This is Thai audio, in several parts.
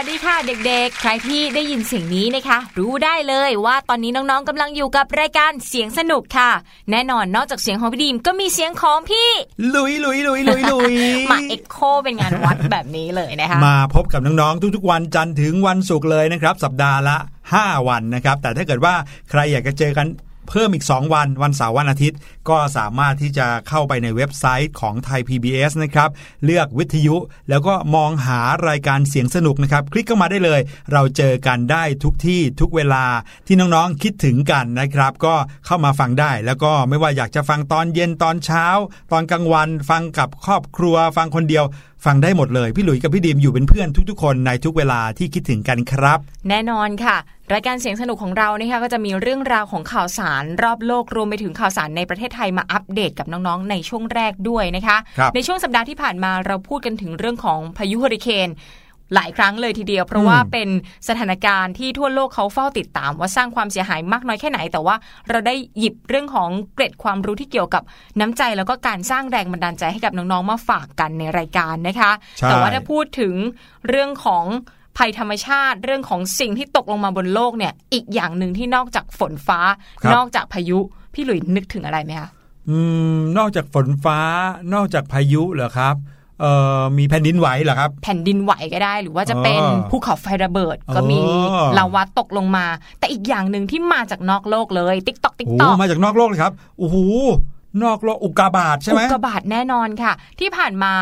วัสดีค่ะเด็กๆ ใครที่ได้ยินเสียงนี้นะคะ รู้ได้เลยว่าตอนนี้น้องๆกำลังอยู่กับรายการเสียงสนุกค่ะ แน่นอนนอกจากเสียงของพี่ดีมก็มีเสียงของพี่ลุยลุยลุยลุยลุยมาเอ็กโคเป็นงานวัดแบบนี้เลยนะคะมาพบกับน้องๆทุกๆวันจันทร์ถึงวันศุกร์เลยนะครับ สัปดาห์ละ 5 วันนะครับ แต่ถ้าเกิดว่าใครอยากจะเจอกัน เพิ่มอีก 2 วันวันเสาร์วันอาทิตย์ ก็สามารถที่จะเข้าไปในเว็บไซต์ของไทย PBS นะครับเลือกวิทยุแล้วก็มองหารายการเสียงสนุกนะครับ คลิกเข้ามาได้เลย เราเจอกันได้ทุกที่ทุกเวลาที่น้องๆคิดถึงกันนะครับ ก็เข้ามาฟังได้ แล้วก็ไม่ว่าอยากจะฟังตอนเย็นตอนเช้า ตอนกลางวันฟังกับครอบครัวฟังคนเดียวฟังได้หมดเลย พี่หลุยส์กับพี่ดีมอยู่เป็นเพื่อนทุกๆ คนในทุกเวลาที่คิดถึงกันครับ แน่นอนค่ะ รายการเสียงสนุกของเรานะคะก็จะมีเรื่องราวของข่าวสารรอบโลกรวมไปถึงข่าวสารในประเทศไทยมาอัปเดตกับน้องๆ ในช่วงแรกด้วยนะคะครับในช่วงสัปดาห์ที่ผ่านมาเราพูดกันถึงเรื่องของพายุเฮอริเคนหลายครั้งเลยทีเดียว เพราะว่าเป็นสถานการณ์ที่ทั่วโลกเขาเฝ้าติดตาม ว่าสร้างความเสียหายมากน้อยแค่ไหน แต่ว่าเราได้หยิบเรื่องของเกร็ดความรู้ที่เกี่ยวกับน้ำใจ แล้วก็การสร้างแรงบันดาลใจให้กับน้องๆมาฝากกันในรายการนะคะใช่แต่ว่าถ้าพูดถึงเรื่องของ ภัยธรรมชาติ เรื่องของสิ่งที่ตกลงมาบนโลกเนี่ย อีกอย่างหนึ่งที่นอกจากฝนฟ้าครับนอกจากพายุ พี่หลุยนึกถึงอะไรไหมคะอืม นอกจากฝนฟ้า นอกจากพายุเหรอครับเอ่อมีแผ่นดินไหวเหรอครับ แผ่นดินไหวก็ได้ หรือว่าจะเป็นอ๋อภูเขาไฟระเบิด ก็มีอ๋อลาวาตกลงมา แต่อีกอย่างหนึ่งที่มาจากนอกโลกเลย ติ๊กตอกติ๊กโอ้ตอกมาจากนอกโลกเลยครับโอ้โห นอกโลกอุกกาบาตใช่ไหมอุกกาบาตแน่นอนค่ะ ที่ผ่านมา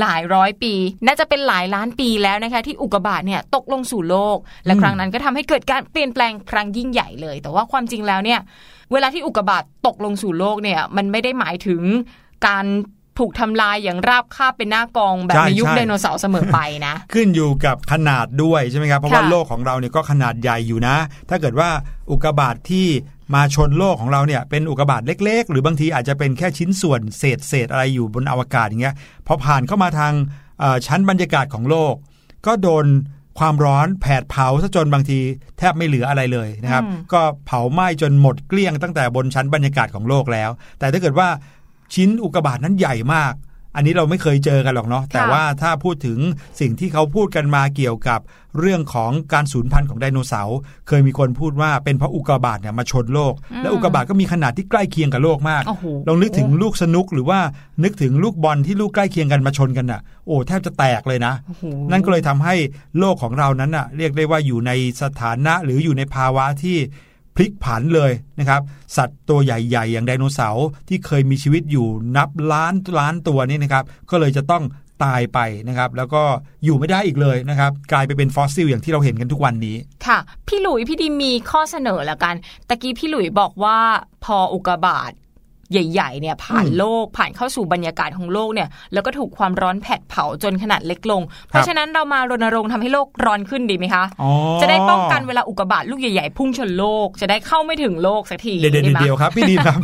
หลายร้อยปี น่าจะเป็นหลายล้านปีแล้วนะคะ ที่อุกกาบาตเนี่ยตกลงสู่โลก และอืมครั้งนั้นก็ทำให้เกิดการเปลี่ยนแปลงครั้งยิ่งใหญ่เลย แต่ว่าความจริงแล้วเนี่ยเวลาที่อุกกาบาตตกลงสู่โลกเนี่ยมันไม่ได้หมายถึงการถูกทำลายอย่างราบคาบเป็นหน้ากองแบบใช่ในยุคใช่ไดโนเสาร์เสมอไปนะ ขึ้นอยู่กับขนาดด้วยใช่ไหมครับ เพราะว่าค่ะโลกของเราเนี่ยก็ขนาดใหญ่อยู่นะ ถ้าเกิดว่าอุกกาบาตที่ มาชนโลกของเราเนี่ยเป็นอุกกาบาตเล็ก ๆ หรือบางทีอาจจะเป็นแค่ชิ้นส่วนเศษเศษอะไรอยู่บนอวกาศอย่างเงี้ยพอผ่านเข้ามาทางเอ่อชั้นบรรยากาศของโลก ก็โดนความร้อนแผดเผาซะจนบางทีแทบไม่เหลืออะไรเลยนะครับอืมก็เผาไหม้จนหมดเกลี้ยงตั้งแต่บนชั้นบรรยากาศของโลกแล้ว แต่ถ้าเกิดว่าชิ้นอุกกาบาตนั้นใหญ่มาก อันนี้เราไม่เคยเจอกันหรอกเนาะแต่ว่าถ้าพูดถึงสิ่งที่เขาพูดกันมาเกี่ยวกับเรื่องของการสูญพันธุ์ของไดโนเสาร์เคยมีคนพูดว่าเป็นเพราะอุกกาบาตเนี่ยมาชนโลก และอุกกาบาตก็มีขนาดที่ใกล้เคียงกับโลกมากโอ้โหลองนึกถึงลูกสนุกหรือว่านึกถึงลูกบอลที่ลูกใกล้เคียงกันมาชนกันน่ะโอ้แทบจะแตกเลยนะโอ้โหนั่นก็เลยทำให้โลกของเรานั้นน่ะเรียกได้ว่าอยู่ในสถานะหรืออยู่ในภาวะที่พ ลิกผันเลยนะครับสัตว์ตัวใหญ่ ๆ อย่างไดโนเสาร์ที่เคยมีชีวิตอยู่นับล้านล้านตัวนี่นะครับก็เลยจะต้องตายไปนะครับแล้วก็อยู่ไม่ได้อีกเลยนะครับกลายไปเป็นฟอสซิลอย่างที่เราเห็นกันทุกวันนี้ ค่ะ พี่หลุยพี่ดีมีข้อเสนอละกันตะกี้พี่หลุยบอกว่าพออุกกาบาต ใหญ่ๆเนี่ยผ่านอืมโลกผ่านเข้าสู่บรรยากาศของโลกเนี่ยแล้วก็ถูกความร้อนแผดเผาจนขนาดเล็กลง เพราะฉะนั้นเรามารณรงค์ทำให้โลกร้อนขึ้นดีไหมคะอ๋อจะได้ป้องกันเวลาอุกกาบาตลูกใหญ่ๆพุ่งชนโลก จะได้เข้าไม่ถึงโลกสักทีเดี๋ยวเดี๋ยวไหมเดี๋ยวครับพี่ดีมครับ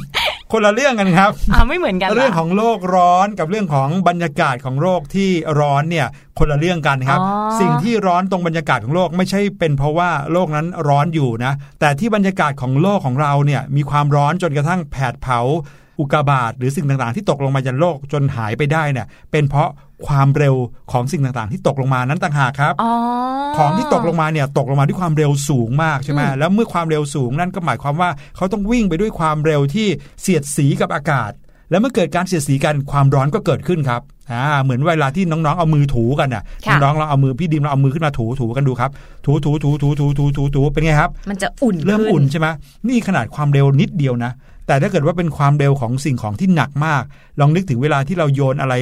คนละเรื่องกันครับอ่าไม่เหมือนกันหเรื่องของโลกร้อนกับเรื่องของบรรยากาศของโลกที่ร้อนเนี่ยคนละเรื่องกันครับอ๋อสิ่งที่ร้อนตรงบรรยากาศของโลกไม่ใช่เป็นเพราะว่าโลกนั้นร้อนอยู่นะ แต่ที่บรรยากาศของโลกของเราเนี่ยมีความร้อนจนกระทั่งแผดเผาอุกกาบาตหรือสิ่งต่างๆ ที่ตกลงมาจากโลกจนหายไปได้เนี่ยเป็นเพราะ ความเร็วของสิ่งต่างๆ ที่ตกลงมานั้นต่างหากครับอ๋อของที่ตกลงมาเนี่ยตกลงมาด้วยความเร็วสูงมากใช่ไหมอืมแล้วเมื่อความเร็วสูงนั่นก็หมายความว่าเขาต้องวิ่งไปด้วยความเร็วที่เสียดสีกับอากาศ แล้วเมื่อเกิดการเสียดสีกันความร้อนก็เกิดขึ้นครับอ่าเหมือนเวลาที่น้องๆเอามือถูกันน่ะค่ะน้องๆเราเอามือพี่ดิมเราเอามือขึ้นมาถูถูกันดูครับ ถูถูถูถูถูถูถูถูเป็นไงครับ มันจะอุ่นเริ่มขึ้อุ่นใช่ไหมนี่ขนาดความเร็วนิดเดียวนะ แต่ถ้าเกิดว่าเป็นความเร็วของสิ่งของที่หนักมาก ลองนึกถึงเวลาที่เราโยนอะไร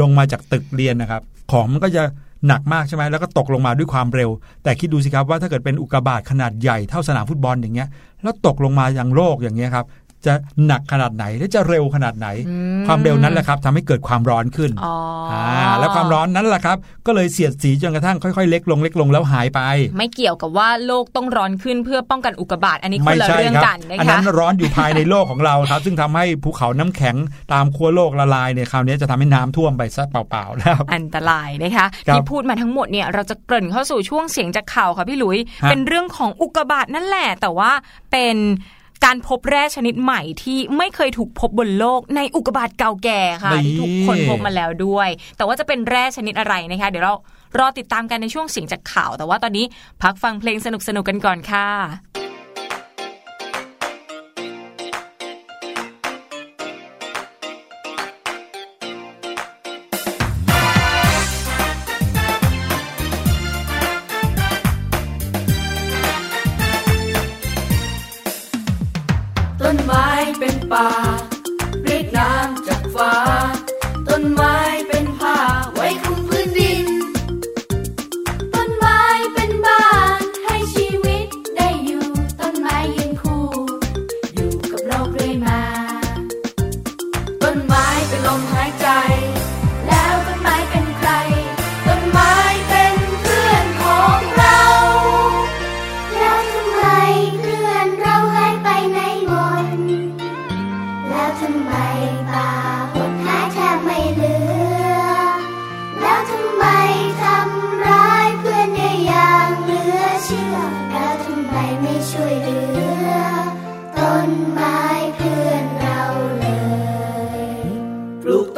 ลงมาจากตึกเรียนนะครับ ของมันก็จะหนักมากใช่ไหมแล้วก็ตกลงมาด้วยความเร็ว แต่คิดดูสิครับว่าถ้าเกิดเป็นอุกกาบาตขนาดใหญ่เท่าสนามฟุตบอลอย่างเงี้ย แล้วตกลงมาอย่างโลกอย่างเงี้ยครับ จะหนักขนาดไหนและจะเร็วขนาดไหนอืความเร็วนั้นแหละครับทำให้เกิดความร้อนขึ้นอ๋ออแล้วความร้อนนั้นแหละครับ ก็เลยเสียดสีจนกระทั่งค่อยๆ เล็กลงเล็กลงแล้วหายไป ไม่เกี่ยวกับว่าโลกต้องร้อนขึ้นเพื่อป้องกันอุกกาบาตอันนี้คนไม่ละใช่เรื่องครับกันนะอันคะนั้นร้อนอยู่ภายในโลกของเราครับ ซึ่งทำให้ภูเขาน้ำแข็งตามขั้วโลกละลายเนี่ยคราวนี้จะทำให้น้ำท่วมไปซะเปล่าๆแล้วอันตรายนะคะครับที่พูดมาทั้งหมดเนี่ยเราจะเกริ่นเข้าสู่ช่วงเสียงจากข่าวค่ะพี่หลุยฮะเป็นเรื่องของอุกกาบาตนั่นแหละแต่ว่าเป็น การพบแร่ชนิดใหม่ที่ไม่เคยถูกพบบนโลกในอุกกาบาตเก่าแก่ค่ะที่ถูกคนพบมาแล้วด้วย แต่ว่าจะเป็นแร่ชนิดอะไรนะคะ เดี๋ยวเรารอติดตามกันในช่วงเสียงจากข่าว แต่ว่าตอนนี้พักฟังเพลงสนุกๆกันก่อนค่ะ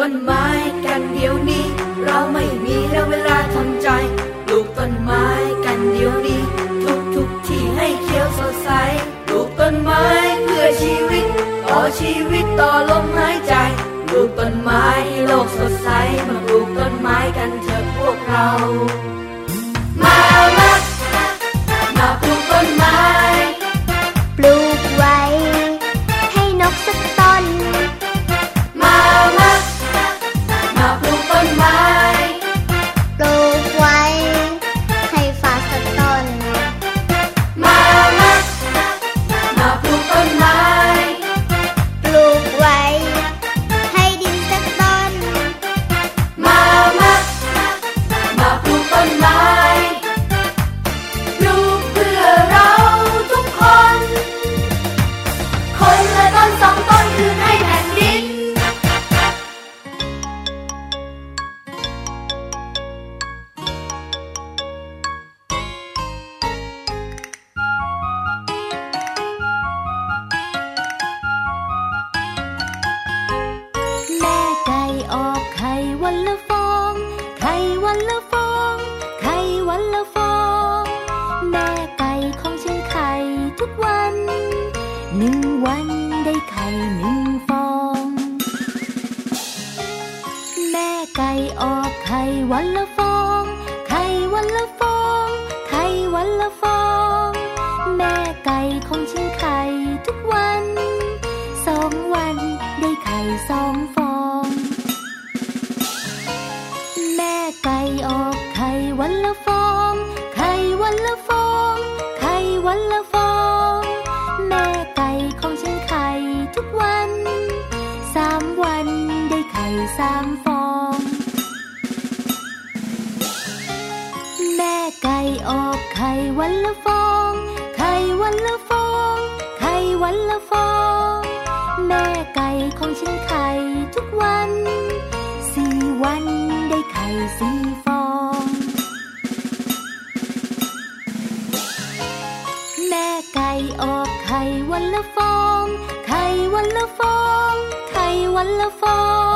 ต้นไม้กันเดี๋ยวนี้ เราไม่ วันละฟอง ไข่วันละฟอง ไข่วันละฟอง แม่ไก่ของฉันไข่ทุกวัน สามวันได้ไข่สามฟอง แม่ไก่ออกไข่วันละฟอง ไข่วันละฟอง ไข่วันละฟอง แม่ไก่ของฉันไข่ทุกวัน สี่วันได้ไข่สี่ วันละฟอง ไข่วันละฟอง ไข่วันละฟอง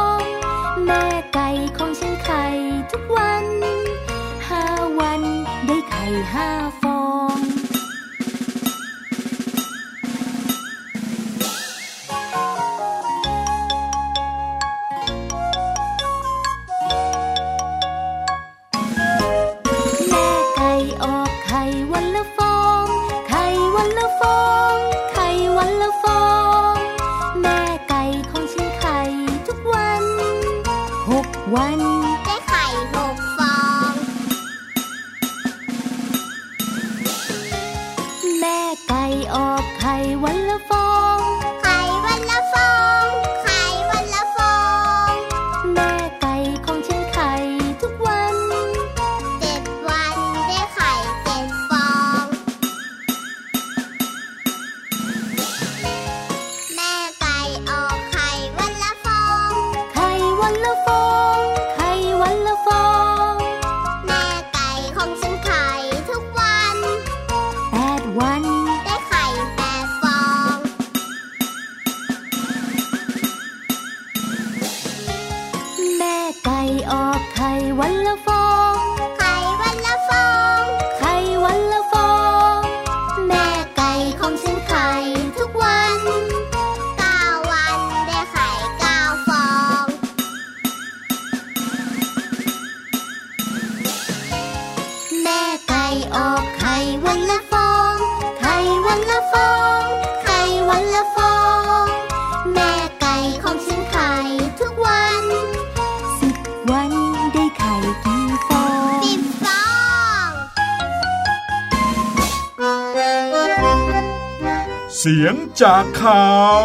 จากข่าว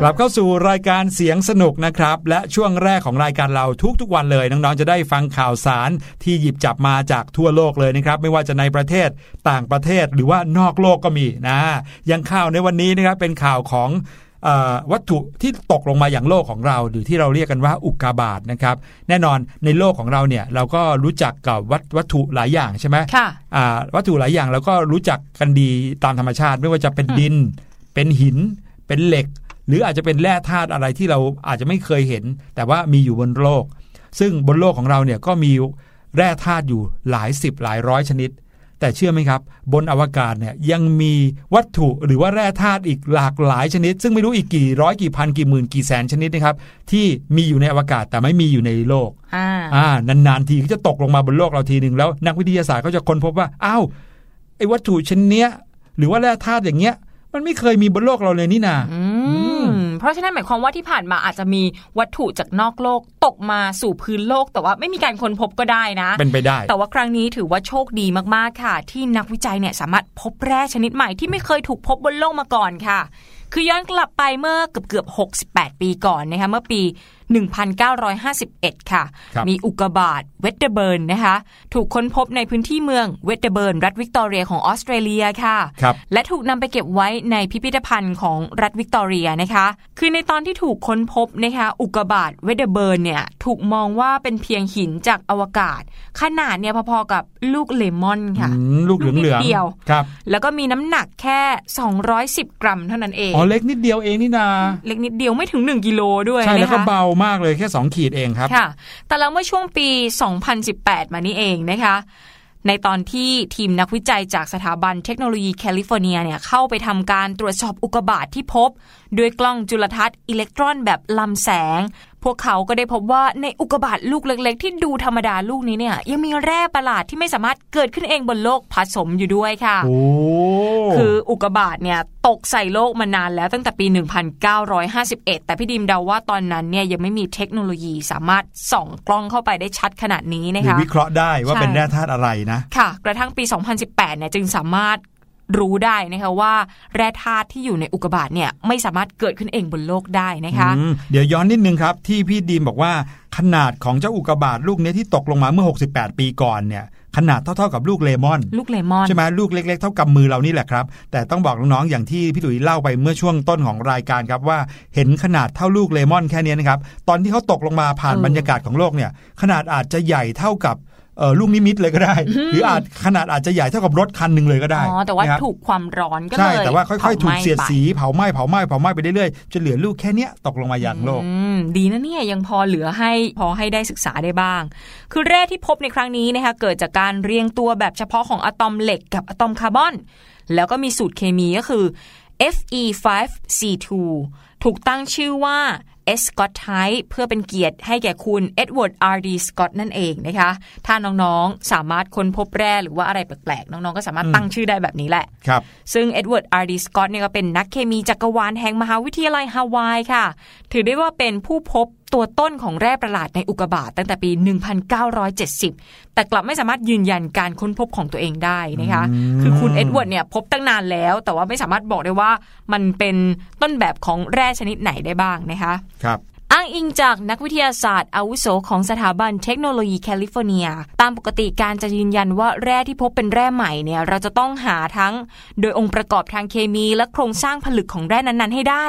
กลับเข้าสู่รายการเสียงสนุกนะครับ และช่วงแรกของรายการเราทุกๆวันเลยน้องๆจะได้ฟังข่าวสารที่หยิบจับมาจากทั่วโลกเลยนะครับ ไม่ว่าจะในประเทศต่างประเทศหรือว่านอกโลกก็มีนะอยังข่าวในวันนี้นะครับเป็นข่าวของ วัตถุที่ตกลงมาอย่างโลกของเรา หรือที่เราเรียกกันว่าอุกกาบาตนะครับ แน่นอนในโลกของเราเนี่ยเราก็รู้จักกับวัตวัตถุหลายอย่างใช่ไหมค่ะอ่าวัตถุหลายอย่างเราก็รู้จักกันดีตามธรรมชาติ ไม่ว่าจะเป็นดิน เป็นหิน เป็นเหล็ก หรืออาจจะเป็นแร่ธาตุอะไรที่เราอาจจะไม่เคยเห็น แต่ว่ามีอยู่บนโลก ซึ่งบนโลกของเราเนี่ยก็มีแร่ธาตุอยู่หลายสิบหลายร้อยชนิด แต่เชื่อไหมครับ บนอวกาศเนี่ยยังมีวัตถุหรือว่าแร่ธาตุอีกหลากหลายชนิด ซึ่งไม่รู้อีกกี่ร้อยกี่พันกี่หมื่นกี่แสนชนิดนะครับ ที่มีอยู่ในอวกาศแต่ไม่มีอยู่ในโลกอ่าอ่านานๆทีก็จะตกลงมาบนโลกเราทีหนึ่งแล้ว นักวิทยาศาสตร์ก็จะค้นพบว่าอ้าวไอ้วัตถุชนเนี้ยหรือว่าแร่ธาตุอย่างเงี้ยมันไม่เคยมีบนโลกเราเลยนี่นาอืม เพราะฉะนั้นหมายความว่าที่ผ่านมาอาจจะมีวัตถุจากนอกโลกตกมาสู่พื้นโลก แต่ว่าไม่มีการค้นพบก็ได้นะ เป็นไปได้ แต่ว่าครั้งนี้ถือว่าโชคดีมากๆค่ะ ที่นักวิจัยเนี่ยสามารถพบแร่ชนิดใหม่ที่ไม่เคยถูกพบบนโลกมาก่อนค่ะ คือย้อนกลับไปเมื่อเกือบเกือบๆ68 ปีก่อนนะคะเมื่อปี 1951 ค่ะครับมีอุกกาบาตเวดเดอร์เบิร์นนะคะ ถูกค้นพบในพื้นที่เมืองเวดเดอร์เบิร์นรัฐวิกตอเรียของออสเตรเลียค่ะครับและถูกนำไปเก็บไว้ในพิพิธภัณฑ์ของรัฐวิกตอเรียนะคะ คือในตอนที่ถูกค้นพบนะคะอุกกาบาตเวดเดอร์เบิร์นเนี่ยถูกมองว่าเป็นเพียงหินจากอวกาศ ขนาดเนี่ยพอๆกับ ลูกเลมอนค่ะอืมลูกเหลืองลูกนิดเดียวๆครับ แล้วก็มีน้ำหนักแค่ 210 กรัมเท่านั้นเองอ๋อเล็กนิดเดียวเองนี่นา เล็กนิดเดียวไม่ถึง 1กิโลด้วยใช่แล้วนะก็คะเบามากเลยแค่ 2 ขีดเองครับค่ะ แต่แล้วเมื่อช่วงปี 2018 มานี้เองนะคะในตอนที่ทีมนักวิจัยจากสถาบันเทคโนโลยีแคลิฟอร์เนียเนี่ยเข้าไปทำการตรวจสอบอุกกาบาตที่พบ ด้วยกล้องจุลทรรศน์อิเล็กตรอนแบบลำแสง พวกเขาก็ได้พบว่าในอุกกาบาตลูกเล็ก ๆ ที่ดูธรรมดาลูกนี้เนี่ย ยังมีแร่ประหลาดที่ไม่สามารถเกิดขึ้นเองบนโลกผสมอยู่ด้วยค่ะโอ้คืออุกกาบาตเนี่ยตกใส่โลกมานานแล้วตั้งแต่ปี 1951 แต่พี่ดิมเดาว่าตอนนั้นเนี่ยยังไม่มีเทคโนโลยีสามารถส่องกล้องเข้าไปได้ชัดขนาดนี้นะหรือคะวิเคราะห์ได้ว่าใช่เป็นแร่ธาตุอะไรนะค่ะ กระทั่งปี 2018 เนี่ยจึงสามารถ รู้ได้นะคะว่าแร่ธาตุที่อยู่ในอุกกาบาตเนี่ยไม่สามารถเกิดขึ้นเองบนโลกได้นะคะอืมเดี๋ยวย้อนนิดนึงครับ ที่พี่ดีมบอกว่าขนาดของเจ้าอุกกาบาตลูกเนี้ยที่ตกลงมาเมื่อ 68 ปีก่อนเนี่ยขนาดเท่าๆกับลูกเลมอน ลูกเลมอนใช่ไหมลูกเล็กๆ เท่ากับมือเรานี่แหละครับ แต่ต้องบอกน้องๆอย่างที่พี่ตุ๋ยเล่าไปเมื่อช่วงต้นของรายการครับว่าเห็นขนาดเท่าลูกเลมอนแค่เนี้ยนะครับตอนที่เขาตกลงมาผ่านเออบรรยากาศของโลกเนี่ยขนาดอาจจะใหญ่เท่ากับเออลูกนิมิตเลยก็ได้ หรืออาจขนาดอาจจะใหญ่เท่ากับรถคันหนึ่งเลยก็ได้อ๋อแต่ว่านะครับถูกความร้อนก็เลยใช่แต่ว่าค่อยๆ ถูกเสียดผาไหม้ไปสีเผาไหม้เผาไหม้เผาไหม้ไปเรื่อยๆจนเหลือลูกแค่เนี้ยตกลงมาอย่างโลกอืมดีนะเนี่ยยังพอเหลือให้พอให้ได้ศึกษาได้บ้าง คือแร่ที่พบในครั้งนี้นะคะเกิดจากการเรียงตัวแบบเฉพาะของอะตอมเหล็กกับอะตอมคาร์บอน แล้วก็มีสูตรเคมีก็คือ Fe5C2 ถูกตั้งชื่อว่า Edscottite เพื่อเป็นเกียรติให้แก่คุณ Edward R. D. Scott นั่นเองนะคะ ถ้าน้องๆ สามารถค้นพบแร่หรือว่าอะไรแปลกๆ น้องๆ ก็สามารถตั้งชื่อได้แบบนี้แหละครับซึ่งเอ็ดเวิร์ดอาร์ดีสกอตเนี่ยก็เป็นนักเคมีจักรวาลแห่งมหาวิทยาลัยฮาวายค่ะ ถือได้ว่าเป็นผู้พบ ตัวต้นของแร่ประหลาดในอุกกาบาตตั้งแต่ปี 1970 แต่กลับไม่สามารถยืนยันการค้นพบของตัวเองได้นะคะ คือคุณเอ็ดเวิร์ดเนี่ยพบตั้งนานแล้ว แต่ว่าไม่สามารถบอกได้ว่ามันเป็นต้นแบบของแร่ชนิดไหนได้บ้างนะคะ ครับอ้างอิงจากนักวิทยาศาสตร์อาวุโสของสถาบันเทคโนโลยีแคลิฟอร์เนีย ตามปกติการจะยืนยันว่าแร่ที่พบเป็นแร่ใหม่เนี่ยเราจะต้องหาทั้ง โดยองค์ประกอบทางเคมีและโครงสร้างผลึกของแร่นั้นๆ ให้ได้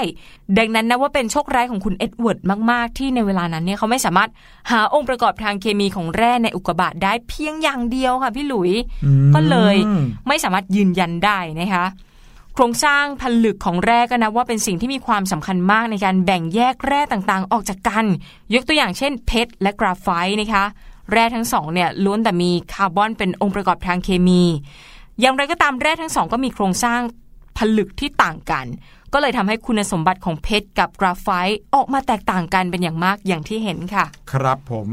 ดังนั้นนับว่าเป็นโชคร้ายของคุณเอ็ดเวิร์ดมาก ๆ ที่ในเวลานั้นเนี่ยเขาไม่สามารถหาองค์ประกอบทางเคมีของแร่ในอุกกาบาตได้เพียงอย่างเดียวค่ะพี่หลุยอืมก็เลยไม่สามารถยืนยันได้นะคะ โครงสร้างผลึกของแร่ก็นับว่าเป็นสิ่งที่มีความสำคัญมากในการแบ่งแยกแร่ต่างๆ ออกจากกัน ยกตัวอย่างเช่นเพชรและกราไฟต์นะคะ แร่ทั้งสองเนี่ยล้วนแต่มีคาร์บอนเป็นองค์ประกอบทางเคมี อย่างไรก็ตามแร่ทั้งสองก็มีโครงสร้างผลึกที่ต่างกัน ก็เลยทำให้คุณสมบัติของเพชรกับกราไฟต์ออกมาแตกต่างกันเป็นอย่างมากอย่างที่เห็นค่ะ ครับผม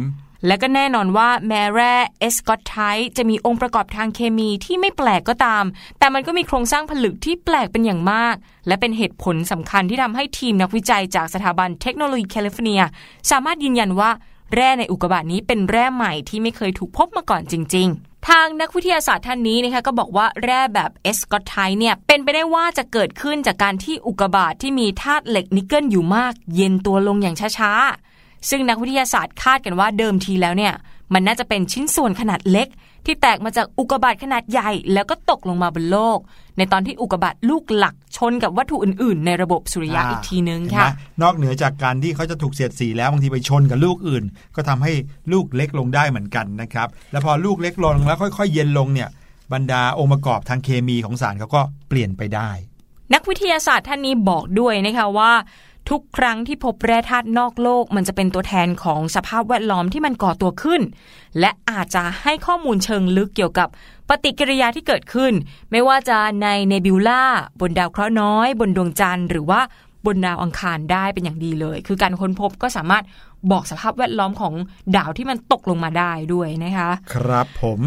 และก็แน่นอนว่าแม้แร่ Edscottite จะมีองค์ประกอบทางเคมีที่ไม่แปลกก็ตาม แต่มันก็มีโครงสร้างผลึกที่แปลกเป็นอย่างมาก และเป็นเหตุผลสำคัญที่ทำให้ทีมนักวิจัยจากสถาบันเทคโนโลยีแคลิฟอร์เนีย สามารถยืนยันว่าแร่ในอุกกาบาตนี้เป็นแร่ใหม่ที่ไม่เคยถูกพบมาก่อนจริง ๆทางนักวิทยาศาสตร์ท่านนี้นะคะก็บอกว่าแร่แบบ Edscottite เนี่ยเป็นไปได้ว่าจะเกิดขึ้นจากการที่อุกกาบาตที่มีธาตุเหล็กนิกเกิลอยู่มาก เย็นตัวลงอย่างช้าๆ ซึ่งนักวิทยาศาสตร์คาดกันว่าเดิมทีแล้วเนี่ย มันน่าจะเป็นชิ้นส่วนขนาดเล็ก ที่แตกมาจากอุกกาบาตขนาดใหญ่ แล้วก็ตกลงมาบนโลก ในตอนที่อุกกาบาตลูกหลักชนกับวัตถุอื่น ๆ ในระบบสุริยะอีกทีนึงเห็นค่ะไหมนอกเหนือจากการที่เขาจะถูกเสียดสีแล้วบางทีไปชนกับลูกอื่น ก็ทำให้ลูกเล็กลงได้เหมือนกันนะครับ แล้วพอลูกเล็กลงแล้วค่อยๆ เย็นลงเนี่ยบรรดาองค์ประกอบทางเคมีของสารเขาก็เปลี่ยนไปได้ นักวิทยาศาสตร์ท่านนี้บอกด้วยนะคะว่า ทุกครั้งที่พบแร่ธาตุนอกโลก มันจะเป็นตัวแทนของสภาพแวดล้อมที่มันก่อตัวขึ้น และอาจจะให้ข้อมูลเชิงลึกเกี่ยวกับปฏิกิริยาที่เกิดขึ้น ไม่ว่าจะในเนบิวล่าบนดาวเคราะห์น้อย บนดวงจันทร์หรือว่าบนดาวอังคารได้เป็นอย่างดีเลย คือการค้นพบก็สามารถบอกสภาพแวดล้อมของดาวที่มันตกลงมาได้ด้วยนะคะ ครับผม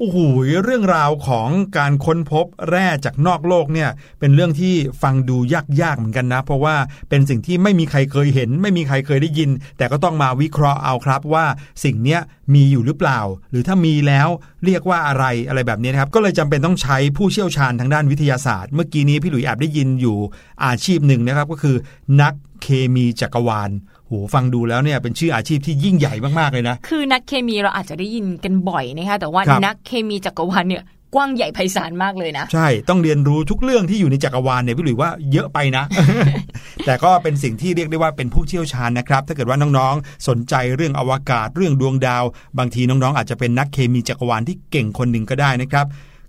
โอ้โหเรื่องราวของการค้นพบแร่จากนอกโลกเนี่ยเป็นเรื่องที่ฟังดูยากๆเหมือนกันนะ เพราะว่าเป็นสิ่งที่ไม่มีใครเคยเห็น ไม่มีใครเคยได้ยิน แต่ก็ต้องมาวิเคราะห์เอาครับว่าสิ่งเนี้ยมีอยู่หรือเปล่า หรือถ้ามีแล้วเรียกว่าอะไรอะไรแบบนี้นะครับก็เลยจำเป็นต้องใช้ผู้เชี่ยวชาญทางด้านวิทยาศาสตร์ เมื่อกี้นี้พี่หลุยแอบได้ยินอยู่อาชีพหนึ่งนะครับก็คือนักเคมีจักรวาล โหฟังดูแล้วเนี่ยเป็นชื่ออาชีพที่ยิ่งใหญ่มากๆเลยนะ คือนักเคมีเราอาจจะได้ยินกันบ่อยนะคะแต่ว่าครับนักเคมีจักรวาลเนี่ยกว้างใหญ่ไพศาลมากเลยนะ ใช่ต้องเรียนรู้ทุกเรื่องที่อยู่ในจักรวาลเนี่ยพี่หลุยว่าเยอะไปนะ แต่ก็เป็นสิ่งที่เรียกได้ว่าเป็นผู้เชี่ยวชาญนะครับ ถ้าเกิดว่าน้องๆ สนใจเรื่องอวกาศเรื่องดวงดาว บางทีน้องๆ อาจจะเป็นนักเคมีจักรวาลที่เก่งคนหนึ่งก็ได้นะครับ